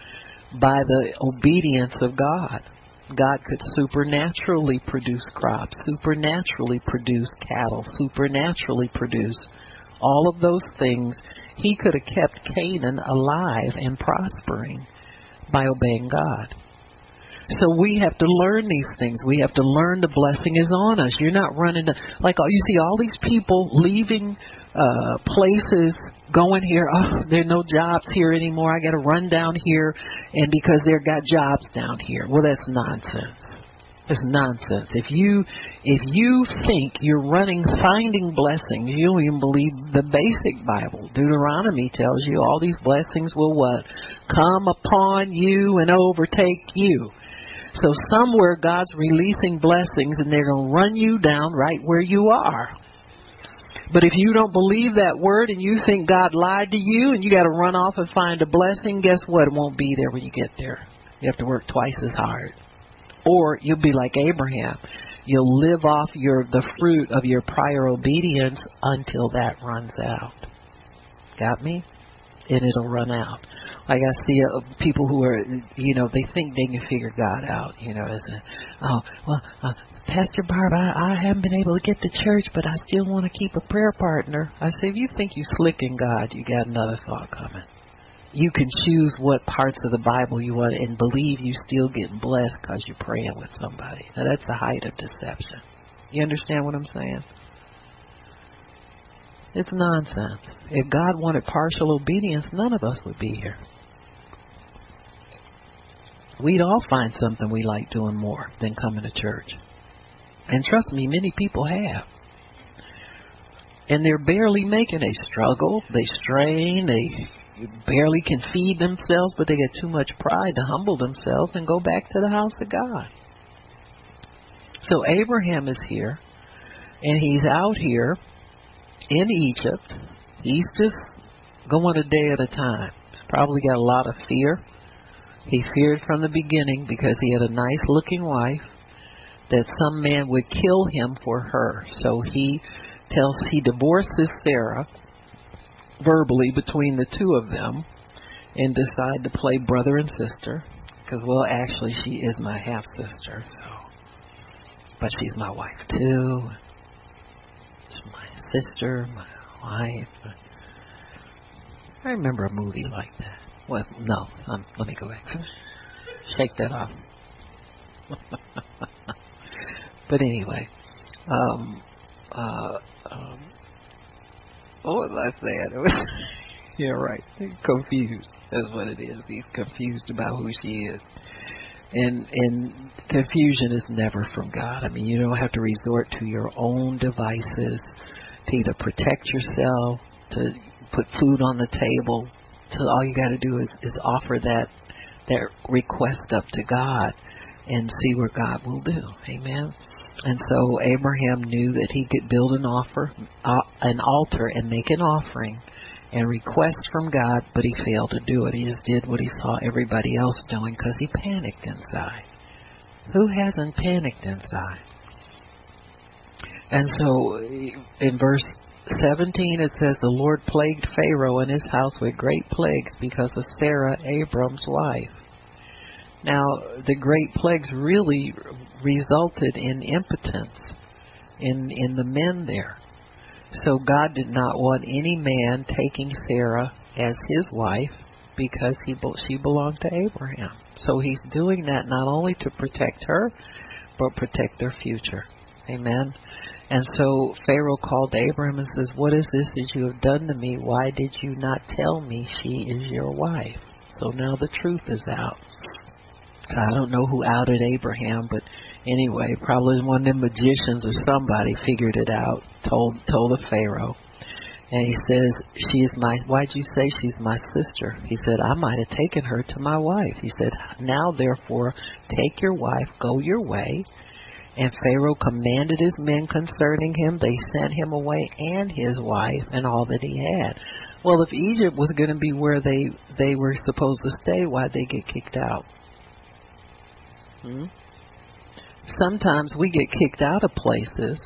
by the obedience of God. God could supernaturally produce crops, supernaturally produce cattle, supernaturally produce all of those things, he could have kept Canaan alive and prospering by obeying God. So we have to learn these things. We have to learn the blessing is on us. You're not running to, like you see all these people leaving uh places going here oh there are no jobs here anymore i got to run down here and because they've got jobs down here well that's nonsense it's nonsense if you if you think you're running finding blessings you don't even believe the basic bible deuteronomy tells you all these blessings will what come upon you and overtake you so somewhere god's releasing blessings and they're going to run you down right where you are but if you don't believe that word and you think God lied to you and you got to run off and find a blessing, guess what? It won't be there when you get there. You have to work twice as hard. Or you'll be like Abraham. You'll live off your the fruit of your prior obedience until that runs out. Got me? And it'll run out. Like I see uh, people who are, you know, they think they can figure God out. You know, as a, oh well, uh, Pastor Barb, I, I haven't been able to get to church, but I still want to keep a prayer partner. I say, if you think you slick in God, you got another thought coming. You can choose what parts of the Bible you want and believe you still getting blessed because you're praying with somebody. Now that's the height of deception. You understand what I'm saying? It's nonsense. If God wanted partial obedience, none of us would be here. We'd all find something we like doing more than coming to church. And trust me, many people have. And they're barely making a struggle. They strain. They barely can feed themselves, but they get too much pride to humble themselves and go back to the house of God. So Abraham is here, and he's out here in Egypt. He's just going a day at a time. He's probably got a lot of fear. He feared from the beginning because he had a nice looking wife that some man would kill him for her. So he tells he divorces Sarah verbally between the two of them and decide to play brother and sister. Because well actually she is my half sister so but she's my wife too. She's my sister my wife. I remember a movie like that. Well no um, let me go back. (laughs) Shake that off. (laughs) But anyway, um, uh, um, what was I saying? It was, (laughs) yeah, right. Confused. That's what it is. He's confused about who she is. And and confusion is never from God. I mean, you don't have to resort to your own devices to either protect yourself, to put food on the table. To all you got to do is is offer that that request up to God and see what God will do. Amen. And so Abraham knew that he could build an offer, uh, an altar, and make an offering and request from God, but he failed to do it. He just did what he saw everybody else doing because he panicked inside. Who hasn't panicked inside? And so in verse 17 it says, The Lord plagued Pharaoh and his house with great plagues because of Sarah, Abram's wife. Now, the great plagues really resulted in impotence in in the men there. So God did not want any man taking Sarah as his wife because he she belonged to Abraham. So he's doing that not only to protect her, but protect their future. Amen. And so Pharaoh called Abraham and says, What is this that you have done to me? Why did you not tell me she is your wife? So now the truth is out. I don't know who outed Abraham, but anyway, probably one of them magicians or somebody figured it out, told told the Pharaoh. And he says, She is my why'd you say she's my sister? He said, I might have taken her to my wife. He said, Now therefore take your wife, go your way. And Pharaoh commanded his men concerning him. They sent him away and his wife and all that he had. Well, if Egypt was going to be where they they were supposed to stay, why'd they get kicked out? Hmm? Sometimes we get kicked out of places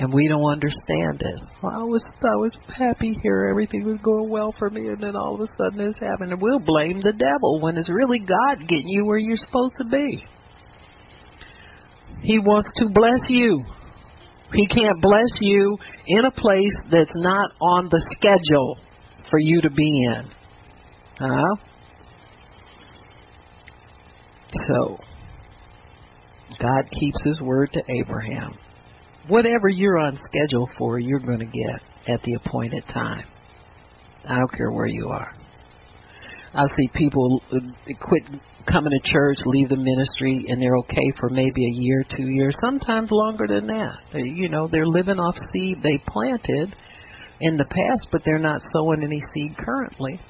and we don't understand it. Well, I was I was happy here, everything was going well for me, and then all of a sudden this happened, and we'll blame the devil when it's really God getting you where you're supposed to be. He wants to bless you. He can't bless you in a place that's not on the schedule for you to be in. Huh? So God keeps his word to Abraham. Whatever you're on schedule for, you're going to get at the appointed time. I don't care where you are. I see people uh, quit coming to church, leave the ministry, and they're okay for maybe a year, two years, sometimes longer than that. You know, they're living off seed they planted in the past, but they're not sowing any seed currently.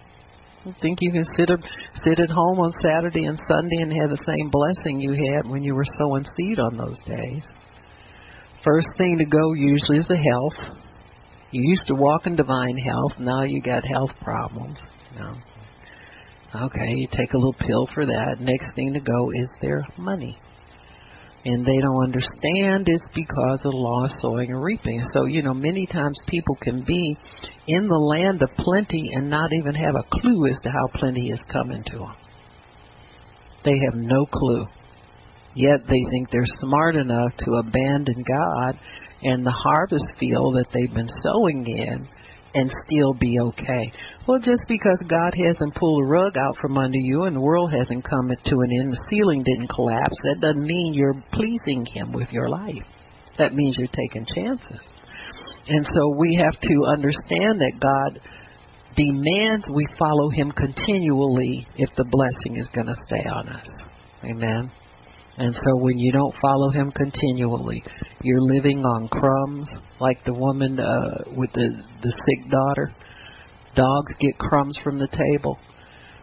Think you can sit sit at home on Saturday and Sunday and have the same blessing you had when you were sowing seed on those days? First thing to go usually is the health. You used to walk in divine health, now you got health problems. You. Okay, you take a little pill for that. Next thing to go is their money. And they don't understand it's because of law of sowing and reaping. So, you know, many times people can be in the land of plenty and not even have a clue as to how plenty is coming to them. They have no clue. Yet they think they're smart enough to abandon God and the harvest field that they've been sowing in and still be okay. Well, just because God hasn't pulled a rug out from under you and the world hasn't come to an end, the ceiling didn't collapse, that doesn't mean you're pleasing Him with your life. That means you're taking chances. And so we have to understand that God demands we follow Him continually if the blessing is going to stay on us. Amen. And so when you don't follow him continually, you're living on crumbs, like the woman uh, with the the sick daughter. Dogs get crumbs from the table.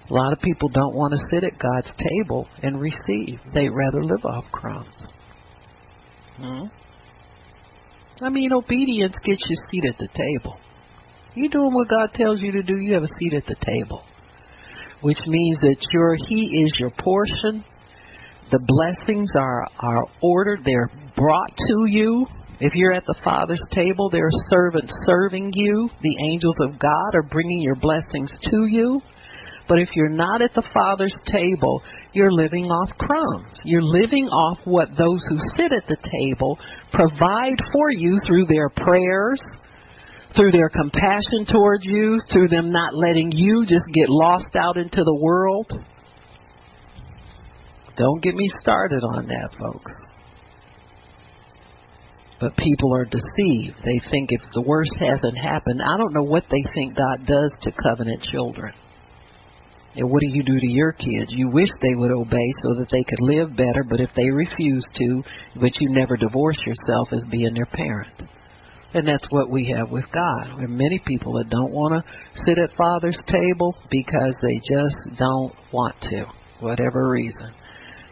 A lot of people don't want to sit at God's table and receive. They'd rather live off crumbs. Hmm? I mean, obedience gets you a seat at the table. You doing what God tells you to do, you have a seat at the table. Which means that your He is your portion the blessings are, are ordered, they're brought to you. If you're at the Father's table, there are servants serving you. The angels of God are bringing your blessings to you. But if you're not at the Father's table, you're living off crumbs. You're living off what those who sit at the table provide for you through their prayers, through their compassion towards you, through them not letting you just get lost out into the world. Don't get me started on that, folks. But people are deceived. They think if the worst hasn't happened, I don't know what they think God does to covenant children. And what do you do to your kids? You wish they would obey so that they could live better, but if they refuse to, but you never divorce yourself as being their parent. And that's what we have with God. There are many people that don't want to sit at Father's table because they just don't want to, whatever reason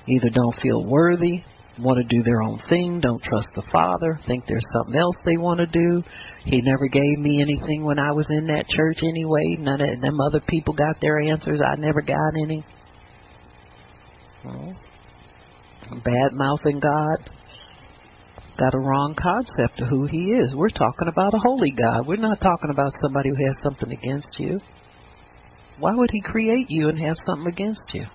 either don't feel worthy, want to do their own thing, don't trust the Father, think there's something else they want to do. He never gave me anything when I was in that church anyway. None of them other people got their answers. I never got any. Well, bad mouthing God. Got a wrong concept of who He is. We're talking about a holy God. We're not talking about somebody who has something against you. Why would He create you and have something against you?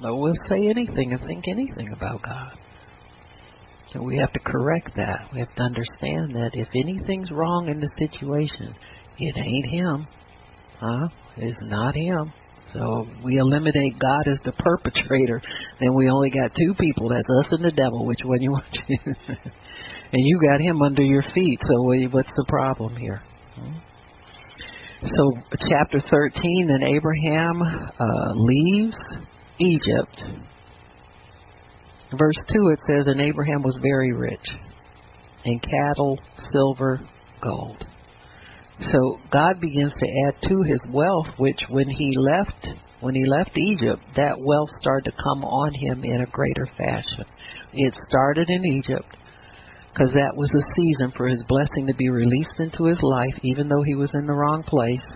No will say anything and think anything about God. So we have to correct that. We have to understand that if anything's wrong in the situation, it ain't him. Huh? It's not him. So we eliminate God as the perpetrator, then we only got two people. That's us and the devil. Which one you want (laughs) and you got him under your feet. So what's the problem here? Hmm? So chapter 13, then Abraham uh, leaves Egypt. Verse 2 it says, And Abraham was very rich in cattle, silver, gold. So God begins to add to his wealth, which when he left when he left Egypt, that wealth started to come on him in a greater fashion. It started in Egypt because that was a season for his blessing to be released into his life, even though he was in the wrong place.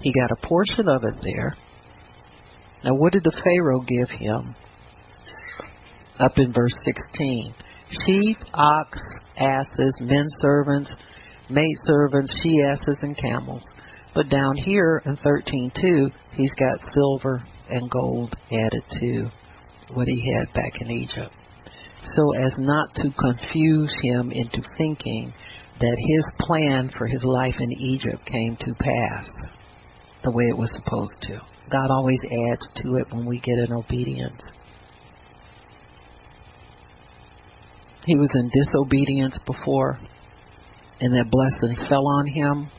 He got a portion of it there. Now, what did the Pharaoh give him? Up in verse 16 sheep, ox, asses, men servants, maid servants, she asses, and camels. But down here in 13:2, he's got silver and gold added to what he had back in Egypt. So as not to confuse him into thinking that his plan for his life in Egypt came to pass. the way it was supposed to. God always adds to it when we get in obedience. He was in disobedience before, and that blessing fell on him.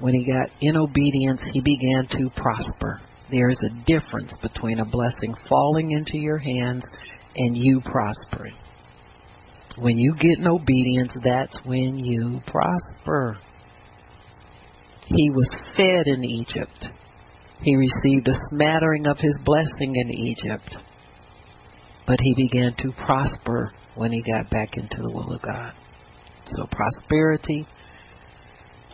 When he got in obedience, he began to prosper. There is a difference between a blessing falling into your hands and you prospering. When you get in obedience, that's when you prosper. He was fed in Egypt. He received a smattering of his blessing in Egypt. But he began to prosper when he got back into the will of God. So prosperity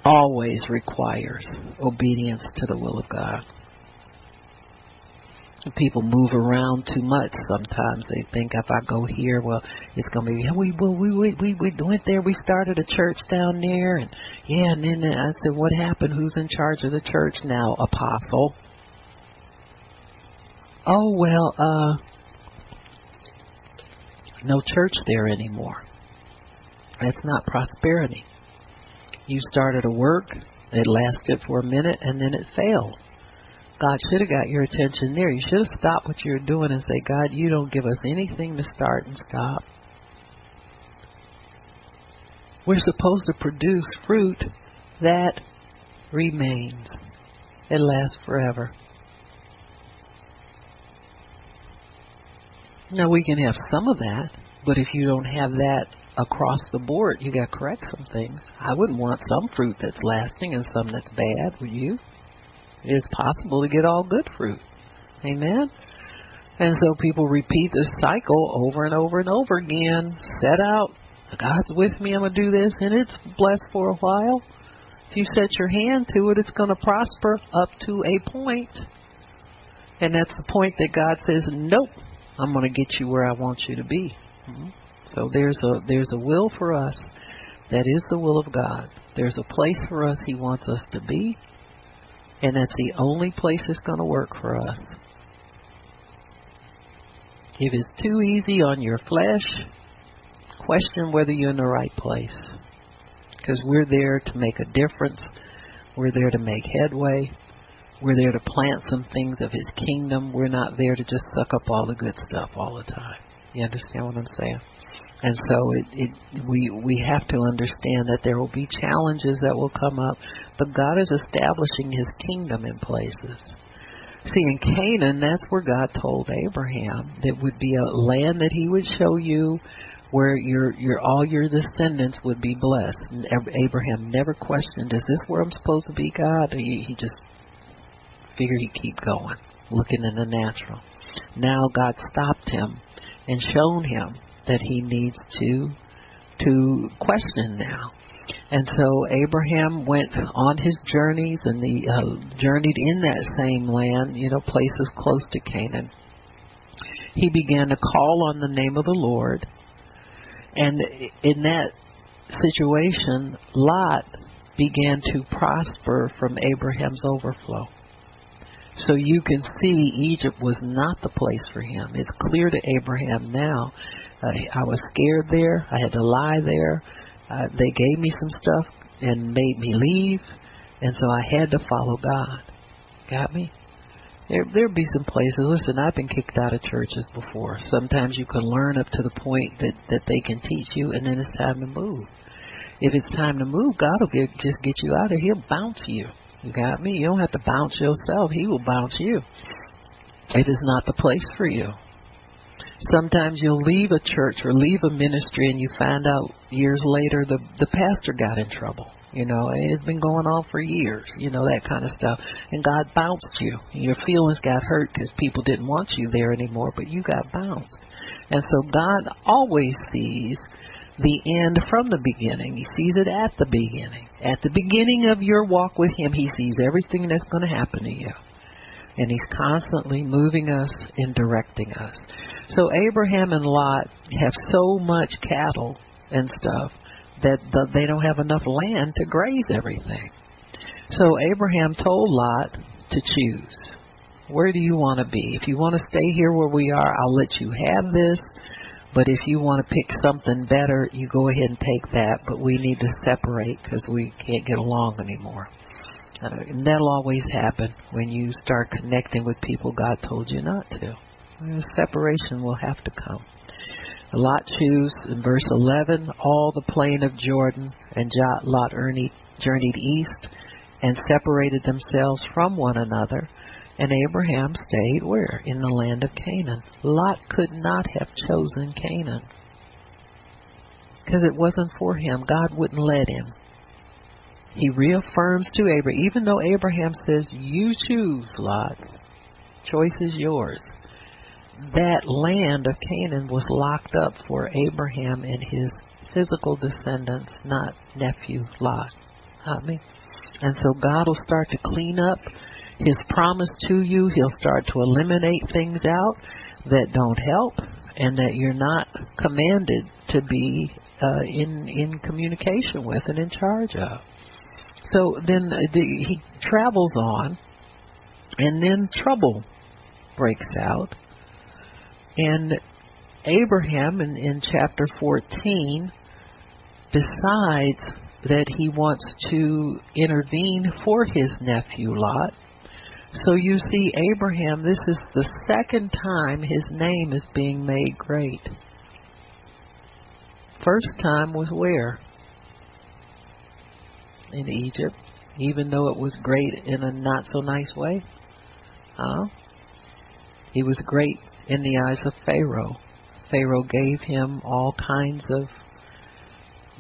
always requires obedience to the will of God people move around too much sometimes. They think if i go here well it's going to be we well we we we we went there. We started a church down there. And yeah and then i said what happened? Who's in charge of the church now apostle? Oh well uh no church there anymore. That's not prosperity. You started a work it lasted for a minute and then it failed God should have got your attention there. You should have stopped what you were doing and say, God, you don't give us anything to start and stop. We're supposed to produce fruit that remains. It lasts forever. Now we can have some of that, but if you don't have that across the board, you got to correct some things. I wouldn't want some fruit that's lasting and some that's bad, would you? It is possible to get all good fruit. Amen? And so people repeat this cycle over and over and over again. Set out. God's with me. I'm going to do this. And it's blessed for a while. If you set your hand to it, it's going to prosper up to a point. And that's the point that God says, nope, I'm going to get you where I want you to be. Mm-hmm. So there's a there's a will for us that is the will of God. There's a place for us He wants us to be. And that's the only place it's going to work for us. If it's too easy on your flesh, question whether you're in the right place. Because we're there to make a difference. We're there to make headway. We're there to plant some things of His kingdom. We're not there to just suck up all the good stuff all the time. You understand what I'm saying? And so it, it we we have to understand that there will be challenges that will come up, but God is establishing his kingdom in places. See, in Canaan, that's where God told Abraham that would be a land that he would show you where your your all your descendants would be blessed. And Abraham never questioned, is this where I'm supposed to be, God? He, he just figured he'd keep going, looking in the natural. Now God stopped him and shown him that he needs to to question now. And so Abraham went on his journeys and he uh, journeyed in that same land, you know, places close to Canaan. He began to call on the name of the Lord. And in that situation, Lot began to prosper from Abraham's overflow. So you can see Egypt was not the place for him. It's clear to Abraham now uh, I was scared there. I had to lie there. Uh, they gave me some stuff and made me leave, and so I had to follow God. Got me? There there'll be some places. Listen, I've been kicked out of churches before. Sometimes you can learn up to the point that that they can teach you, and then it's time to move. If it's time to move, God will get, just get you out of here. Bounce you. You got me? You don't have to bounce yourself. He will bounce you. It is not the place for you. Sometimes you'll leave a church or leave a ministry and you find out years later the the pastor got in trouble. You know, it's been going on for years, you know, that kind of stuff. And God bounced you. Your feelings got hurt because people didn't want you there anymore, but you got bounced. And so God always sees the end from the beginning. He sees it at the beginning. At the beginning of your walk with Him, He sees everything that's going to happen to you and he's constantly moving us and directing us. So Abraham and Lot have so much cattle and stuff that the, they don't have enough land to graze everything. So Abraham told Lot to choose. Where do you want to be? If you want to stay here where we are, I'll let you have this. But if you want to pick something better, you go ahead and take that. But we need to separate because we can't get along anymore. Uh, and that'll always happen when you start connecting with people God told you not to. And separation will have to come. Lot chose in verse 11 all the plain of Jordan, and Lot journeyed east and separated themselves from one another. And Abraham stayed where? In the land of Canaan. Lot could not have chosen Canaan because it wasn't for him. God wouldn't let him. He reaffirms to Abraham, even though Abraham says, You choose, Lot, choice is yours. That land of Canaan was locked up for Abraham and his physical descendants, not nephew Lot. I mean, and so God will start to clean up his promise to you. He'll start to eliminate things out that don't help and that you're not commanded to be uh, in in communication with and in charge of. So then the, he travels on, and then trouble breaks out, and Abraham in, in chapter 14 decides that he wants to intervene for his nephew Lot. So you see, Abraham, this is the second time his name is being made great. First time was where? In Egypt, even though it was great in a not so nice way. Huh? He was great in the eyes of Pharaoh. Pharaoh gave him all kinds of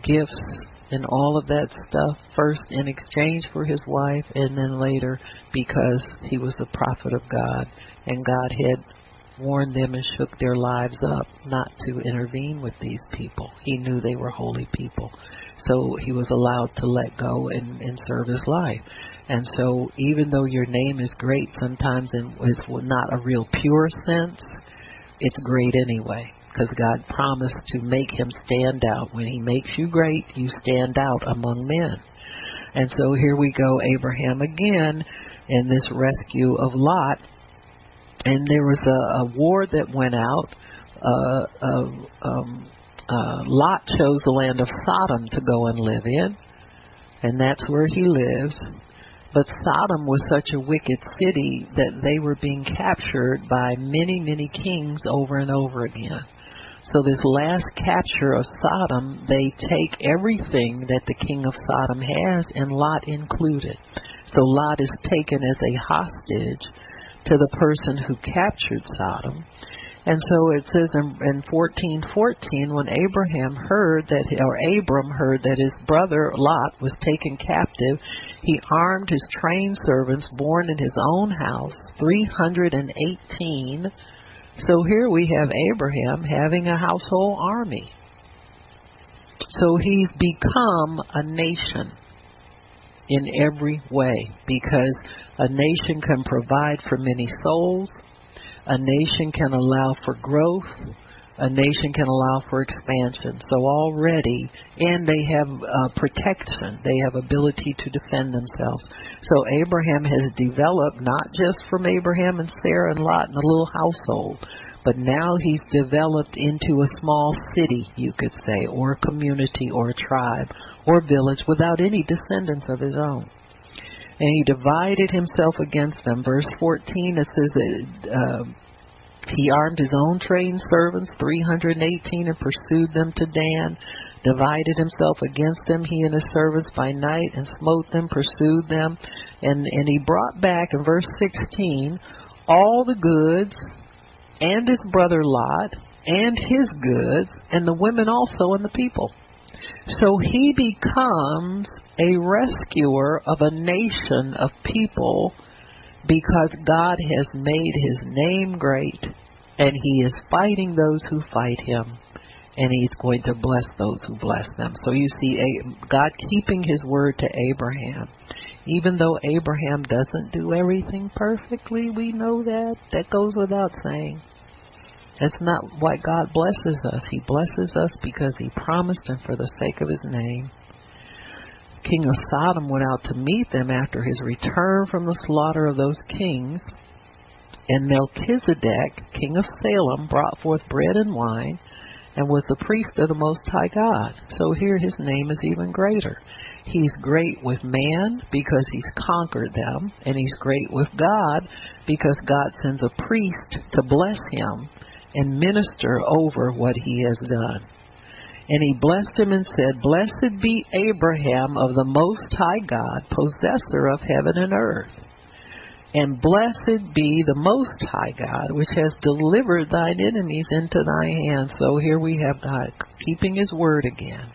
gifts and all of that stuff first in exchange for his wife and then later because he was the prophet of God and God had warned them and shook their lives up not to intervene with these people. He knew they were holy people. So he was allowed to let go and, and serve his life. And so even though your name is great sometimes in is not a real pure sense, it's great anyway because God promised to make him stand out. When he makes you great, you stand out among men. And so here we go, Abraham again in this rescue of Lot. And there was a, a war that went out. Uh, uh, um, uh, Lot chose the land of Sodom to go and live in, and that's where he lives. But Sodom was such a wicked city that they were being captured by many, many kings over and over again. So this last capture of Sodom, they take everything that the king of Sodom has, and Lot included. So Lot is taken as a hostage to the person who captured Sodom. And so it says in, in 14:14, when Abraham heard that, or Abram heard that his brother Lot was taken captive, he armed his trained servants born in his own house, 318 so here we have Abraham having a household army. So he's become a nation in every way because a nation can provide for many souls, a nation can allow for growth, a nation can allow for expansion. So already, and they have uh, protection, they have ability to defend themselves. So Abraham has developed not just from Abraham and Sarah and Lot in a little household, but now he's developed into a small city, you could say, or a community, or a tribe, or village without any descendants of his own and he divided himself against them. Verse 14 it says that uh, he armed his own trained servants, 318, and pursued them to Dan. Divided himself against them, he and his servants by night, and smote them, pursued them. And, and he brought back, in verse 16, all the goods, and his brother Lot, and his goods, and the women also, and the people. So he becomes a rescuer of a nation of people because God has made his name great and he is fighting those who fight him and he's going to bless those who bless them. So you see God keeping his word to Abraham. Even though Abraham doesn't do everything perfectly, we know that. That goes without saying. That's not why God blesses us. He blesses us because he promised and for the sake of his name king of Sodom went out to meet them after his return from the slaughter of those kings. And Melchizedek, king of Salem, brought forth bread and wine. and was the priest of the Most High God. So here his name is even greater. He's great with man because he's conquered them, and he's great with God because God sends a priest to bless him and minister over what he has done. And he blessed him and said, Blessed be Abraham of the Most High God, possessor of heaven and earth. And blessed be the Most High God, which has delivered thine enemies into thy hand. So here we have God keeping his word again.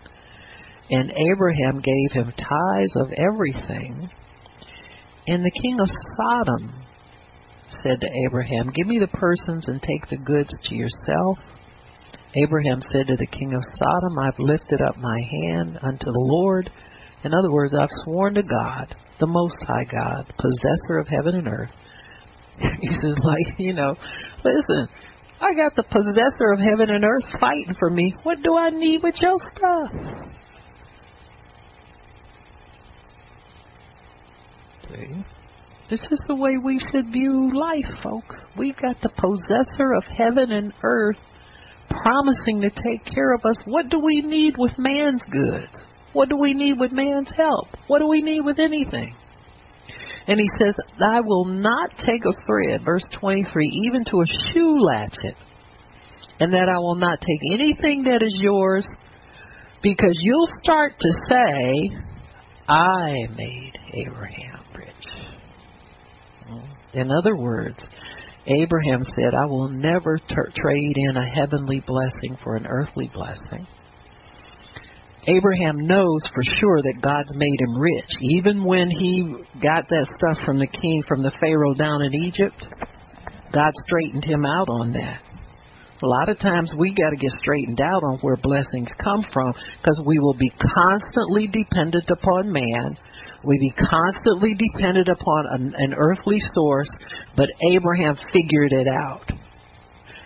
And Abraham gave him tithes of everything. And the king of Sodom said to Abraham, Give me the persons and take the goods to yourself. Abraham said to the king of Sodom, I've lifted up my hand unto the Lord. In other words, I've sworn to God, the Most High God, possessor of heaven and earth. (laughs) he says, like, you know, listen, I got the possessor of heaven and earth fighting for me. What do I need with your stuff? See? This is the way we should view life, folks. We've got the possessor of heaven and earth promising to take care of us. What do we need with man's goods? What do we need with man's help? What do we need with anything? And he says, I will not take a thread, verse 23, even to a shoe latchet, and that I will not take anything that is yours, because you'll start to say, I made Abraham rich. In other words, Abraham said, I will never ter- trade in a heavenly blessing for an earthly blessing. Abraham knows for sure that God's made him rich. Even when he got that stuff from the king, from the Pharaoh down in Egypt, God straightened him out on that. A lot of times we got to get straightened out on where blessings come from because we will be constantly dependent upon man. We be constantly dependent upon an, an earthly source, but Abraham figured it out.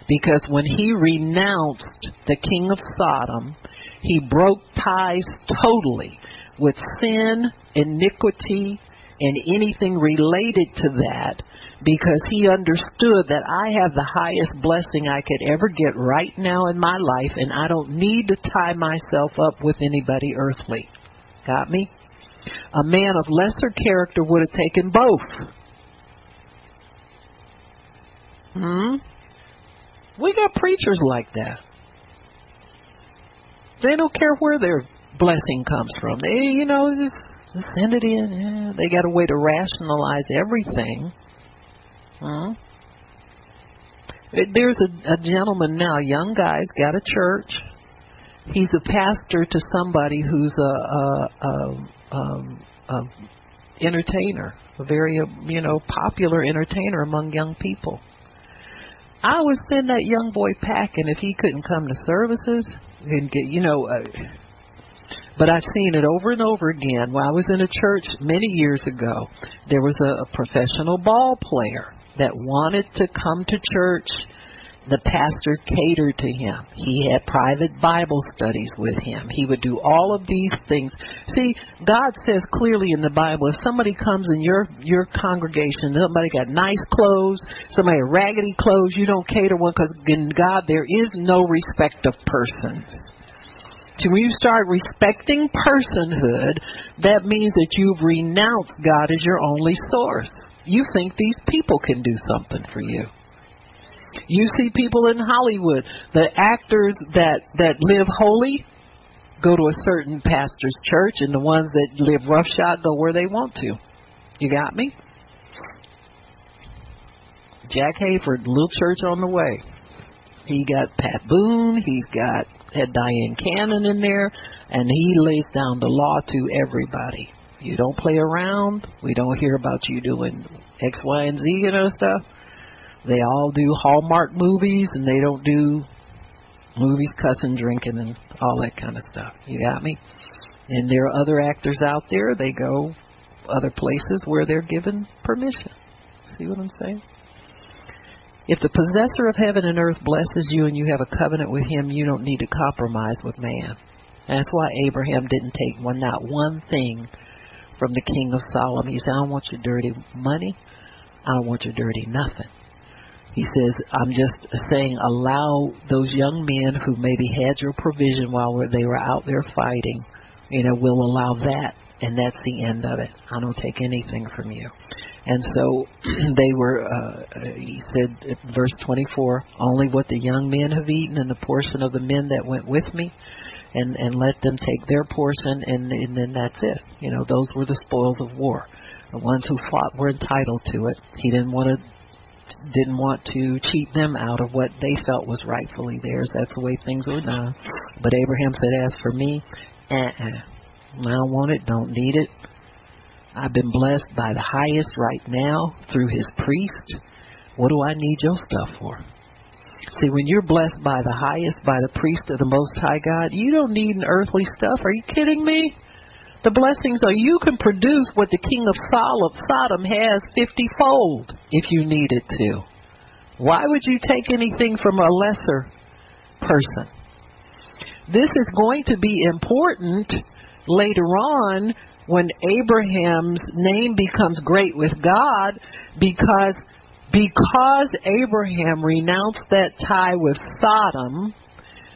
Because when he renounced the king of Sodom, he broke ties totally with sin, iniquity, and anything related to that because he understood that I have the highest blessing I could ever get right now in my life, and I don't need to tie myself up with anybody earthly. Got me? A man of lesser character would have taken both. Hmm? We got preachers like that. They don't care where their blessing comes from. They, you know, just, send it in. Yeah, they got a way to rationalize everything. Huh? There's a, a gentleman now, young guy's got a church. He's a pastor to somebody who's a, a, a, um, a entertainer, a very you know popular entertainer among young people. I would send that young boy packing if he couldn't come to services and get you know. Uh, but I've seen it over and over again. When I was in a church many years ago, there was a, a professional ball player that wanted to come to church, the pastor catered to him. He had private Bible studies with him. He would do all of these things. See, God says clearly in the Bible, if somebody comes in your your congregation, somebody got nice clothes, somebody raggedy clothes, you don't cater one because in God there is no respect of persons. So when you start respecting personhood, that means that you've renounced God as your only source you think these people can do something for you. You see people in Hollywood, the actors that that live holy go to a certain pastor's church, and the ones that live roughshod go where they want to. You got me? Jack Hayford, little church on the way. He got Pat Boone. He's got had Dyan Cannon in there, and he lays down the law to everybody. You don't play around. We don't hear about you doing X, Y, and Z, you know, stuff. They all do Hallmark movies, and they don't do movies cussing, drinking, and all that kind of stuff. You got me? And there are other actors out there. They go other places where they're given permission. See what I'm saying? If the possessor of heaven and earth blesses you and you have a covenant with him, you don't need to compromise with man. That's why Abraham didn't take one, not one thing from the king of Solomon. He said, I don't want your dirty money. I don't want your dirty nothing. He says, I'm just saying, allow those young men who maybe had your provision while they were out there fighting, you know, we'll allow that, and that's the end of it. I don't take anything from you. And so (clears throat) they were, uh, he said, verse 24, only what the young men have eaten and the portion of the men that went with me, and, and let them take their portion, and, and then that's it. You know, those were the spoils of war. The ones who fought were entitled to it. He didn't want to didn't want to cheat them out of what they felt was rightfully theirs. That's the way things were done. But Abraham said, As for me, uh-uh. I don't want it, don't need it. I've been blessed by the highest right now through his priest. What do I need your stuff for? See, when you're blessed by the highest, by the priest of the Most High God, you don't need an earthly stuff. Are you kidding me? The blessings are you can produce what the king of Sodom has fiftyfold if you needed to. Why would you take anything from a lesser person? This is going to be important later on when Abraham's name becomes great with God because because Abraham renounced that tie with Sodom,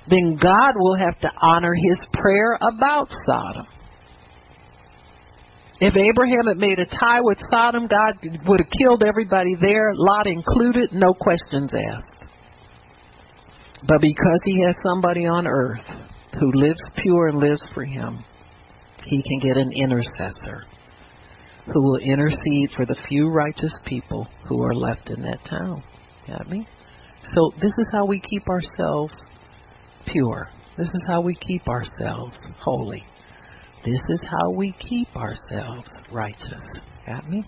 then God will have to honor his prayer about Sodom. If Abraham had made a tie with Sodom, God would have killed everybody there, Lot included, no questions asked. But because he has somebody on earth who lives pure and lives for him, he can get an intercessor who will intercede for the few righteous people who are left in that town. Got me? So this is how we keep ourselves pure. This is how we keep ourselves holy. This is how we keep ourselves righteous. Got me?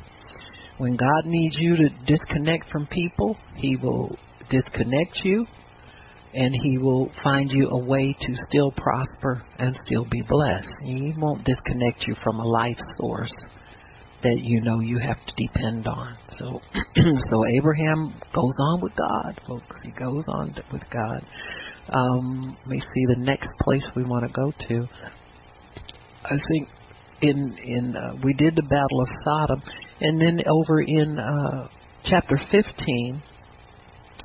When God needs you to disconnect from people, He will disconnect you and He will find you a way to still prosper and still be blessed. He won't disconnect you from a life source that you know you have to depend on. So, (clears throat) so Abraham goes on with God, folks. He goes on with God. Um, let me see the next place we want to go to. I think in in uh, we did the battle of Sodom, and then over in uh, chapter 15,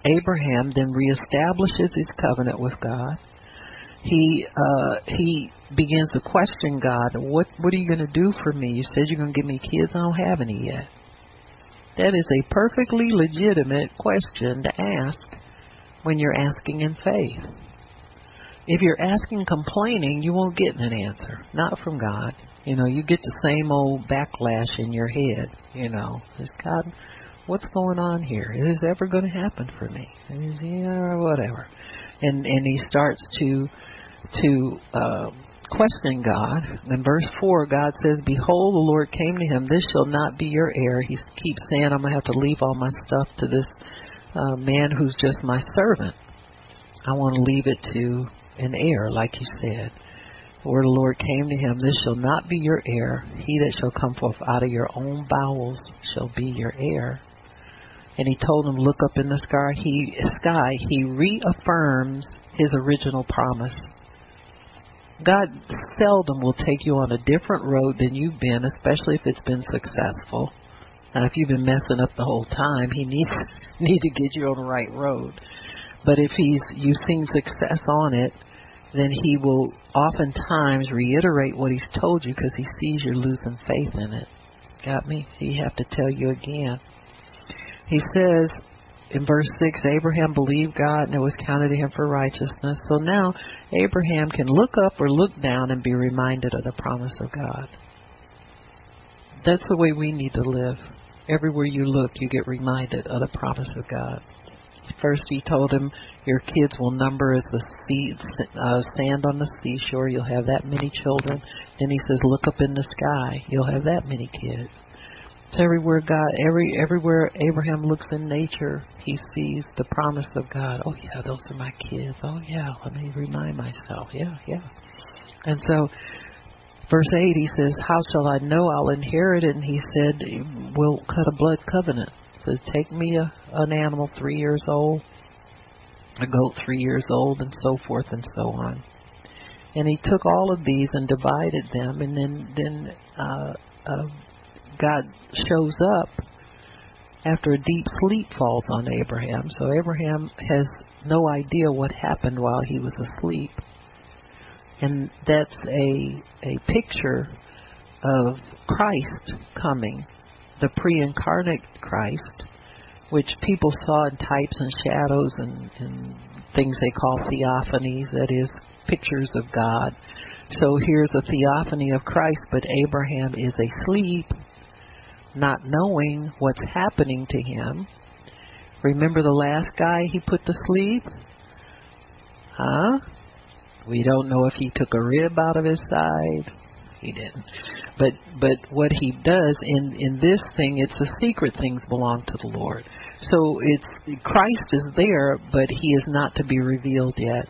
Abraham then reestablishes his covenant with God. He uh, he begins to question God. What what are you going to do for me? You said you're going to give me kids. I don't have any yet. That is a perfectly legitimate question to ask when you're asking in faith. If you're asking complaining, you won't get an answer. Not from God. You know, you get the same old backlash in your head. You know, is God, what's going on here? Is this ever going to happen for me? Is, yeah, whatever. And and he starts to to uh, question God. In verse four, God says, "Behold, the Lord came to him. This shall not be your heir." He keeps saying, "I'm gonna have to leave all my stuff to this uh, man who's just my servant. I want to leave it to an heir, like you said. Where the Lord came to him, this shall not be your heir. He that shall come forth out of your own bowels shall be your heir. And he told him, look up in the sky. He sky. He reaffirms his original promise. God seldom will take you on a different road than you've been, especially if it's been successful. Now, if you've been messing up the whole time, He needs (laughs) need to get you on the right road. But if He's you've seen success on it, then he will oftentimes reiterate what he's told you because he sees you're losing faith in it. Got me? He have to tell you again. He says in verse 6 Abraham believed God and it was counted to him for righteousness. So now Abraham can look up or look down and be reminded of the promise of God. That's the way we need to live. Everywhere you look, you get reminded of the promise of God. First, he told him, Your kids will number as the sea, uh, sand on the seashore. You'll have that many children. Then he says, Look up in the sky. You'll have that many kids. So everywhere God, every everywhere Abraham looks in nature, he sees the promise of God. Oh yeah, those are my kids. Oh yeah, let me remind myself. Yeah, yeah. And so, verse eight, he says, "How shall I know I'll inherit it?" And he said, "We'll cut a blood covenant." Says, Take me a, an animal three years old, a goat three years old, and so forth and so on. And he took all of these and divided them, and then then uh, uh, God shows up after a deep sleep falls on Abraham. So Abraham has no idea what happened while he was asleep. And that's a a picture of Christ coming, the pre-incarnate Christ, which people saw in types and shadows and, and things they call theophanies, that is, pictures of God. So here's a theophany of Christ, but Abraham is asleep, not knowing what's happening to him. Remember the last guy he put to sleep? Huh? We don't know if he took a rib out of his side. He didn't. But but what he does in in this thing, it's the secret things belong to the Lord. So it's Christ is there, but he is not to be revealed yet.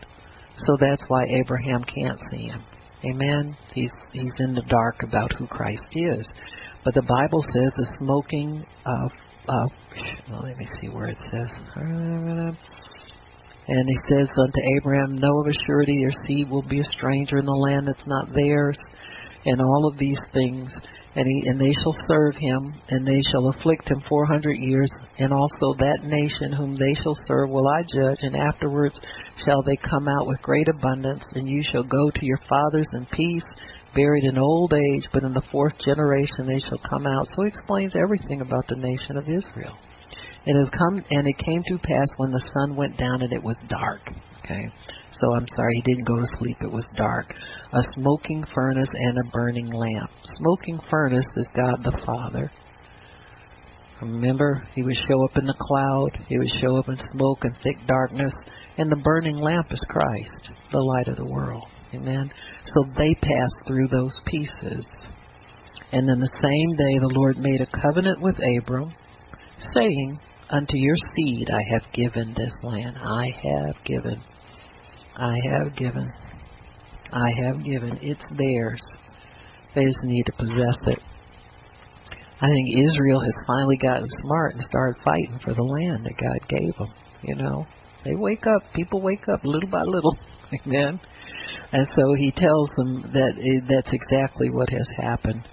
So that's why Abraham can't see him. Amen. He's he's in the dark about who Christ is. But the Bible says the smoking of uh, well, let me see where it says. And he says unto Abraham, Know of a surety your seed will be a stranger in the land that's not theirs, and all of these things. And, he, and they shall serve him, and they shall afflict him four hundred years, and also that nation whom they shall serve will I judge, and afterwards shall they come out with great abundance, and you shall go to your fathers in peace, buried in old age, but in the fourth generation they shall come out. So he explains everything about the nation of Israel. And it come and it came to pass when the sun went down and it was dark. Okay. So I'm sorry, he didn't go to sleep. It was dark. A smoking furnace and a burning lamp. Smoking furnace is God the Father. Remember, he would show up in the cloud, he would show up in smoke and thick darkness, and the burning lamp is Christ, the light of the world. Amen. So they passed through those pieces. And then the same day the Lord made a covenant with Abram, saying, Unto your seed I have given this land. I have given. I have given. I have given. It's theirs. They just need to possess it. I think Israel has finally gotten smart and started fighting for the land that God gave them. You know, they wake up. People wake up little by little. (laughs) Amen. And so he tells them that it, that's exactly what has happened.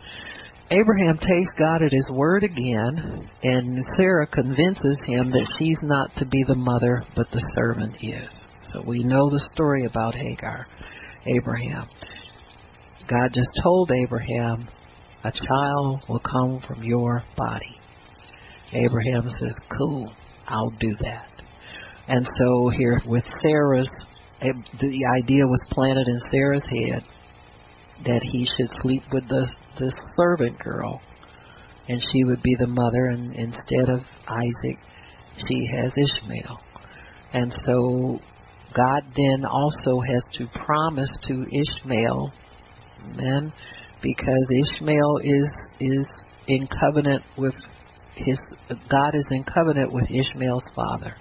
Abraham takes God at his word again, and Sarah convinces him that she's not to be the mother, but the servant is. We know the story about Hagar, Abraham. God just told Abraham, a child will come from your body. Abraham says, cool, I'll do that. And so here with Sarah's, the idea was planted in Sarah's head that he should sleep with the this servant girl, and she would be the mother, and instead of Isaac, she has Ishmael. And so God then also has to promise to Ishmael, amen, because Ishmael is is in covenant with his God is in covenant with Ishmael's father.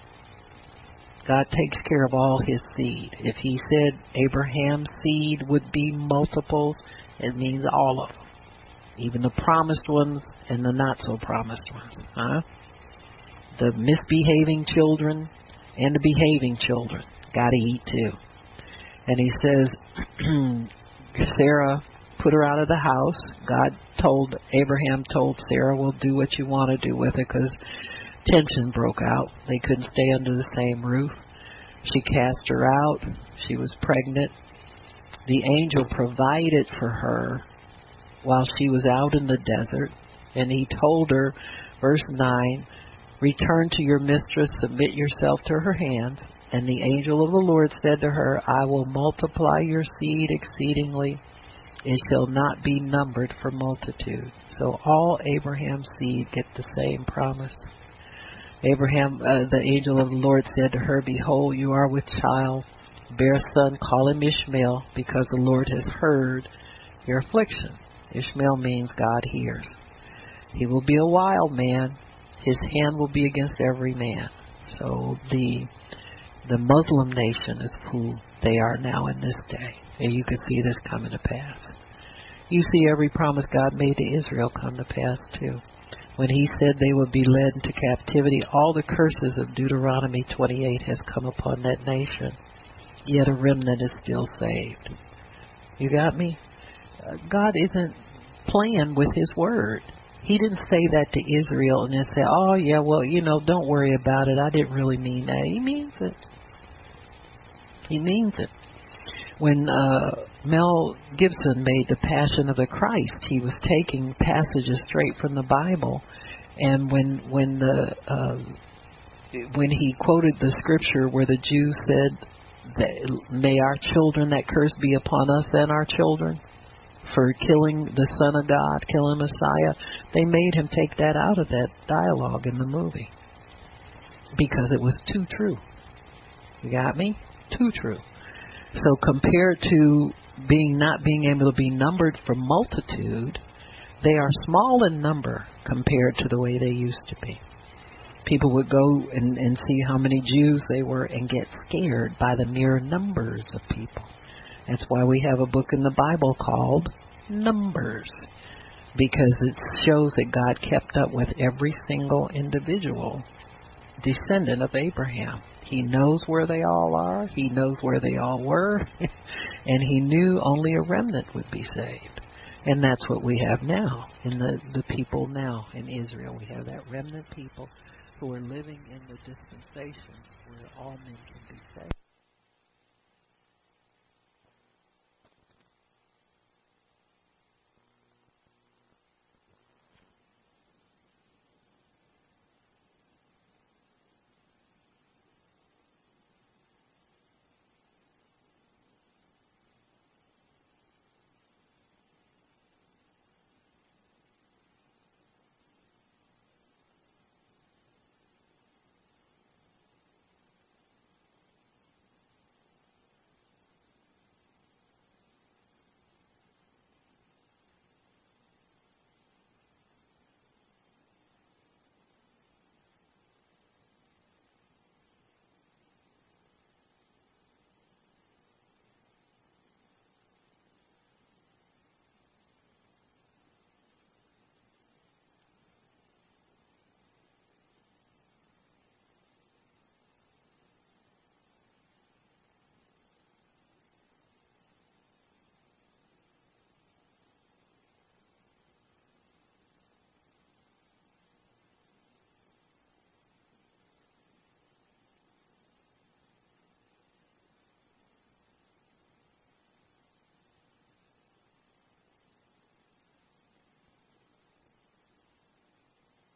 God takes care of all his seed. If he said Abraham's seed would be multiples, it means all of them. Even the promised ones and the not so promised ones. Huh? The misbehaving children and the behaving children got to eat too. And he says, (clears throat) Sarah put her out of the house. God told, Abraham told Sarah, well, do what you want to do with it because tension broke out. They couldn't stay under the same roof. She cast her out. She was pregnant. The angel provided for her while she was out in the desert, and he told her, verse 9, Return to your mistress, submit yourself to her hands. And the angel of the Lord said to her, I will multiply your seed exceedingly. It shall not be numbered for multitude. So all Abraham's seed get the same promise. Abraham, uh, the angel of the Lord said to her, Behold, you are with child, bear a son, call him Ishmael, because the Lord has heard your affliction. Ishmael means God hears. He will be a wild man. His hand will be against every man. So the the Muslim nation is who they are now in this day. And you can see this coming to pass. You see every promise God made to Israel come to pass too when he said they would be led into captivity, all the curses of Deuteronomy 28 has come upon that nation. Yet a remnant is still saved. You got me? Uh, God isn't playing with his word. He didn't say that to Israel and then say, "Oh yeah, well, you know, don't worry about it. I didn't really mean that." He means it. He means it. When uh, Mel Gibson made The Passion of the Christ, he was taking passages straight from the Bible, and when when the uh, when he quoted the scripture where the Jews said, "May our children that curse be upon us and our children," for killing the Son of God, killing Messiah, they made him take that out of that dialogue in the movie because it was too true. You got me? Too true. So compared to being not being able to be numbered for multitude, they are small in number compared to the way they used to be. People would go and, and see how many Jews they were and get scared by the mere numbers of people. That's why we have a book in the Bible called Numbers, because it shows that God kept up with every single individual descendant of Abraham. He knows where they all are, He knows where they all were, (laughs) and He knew only a remnant would be saved. And that's what we have now in the, the people now in Israel. We have that remnant people who are living in the dispensation where all men can be saved.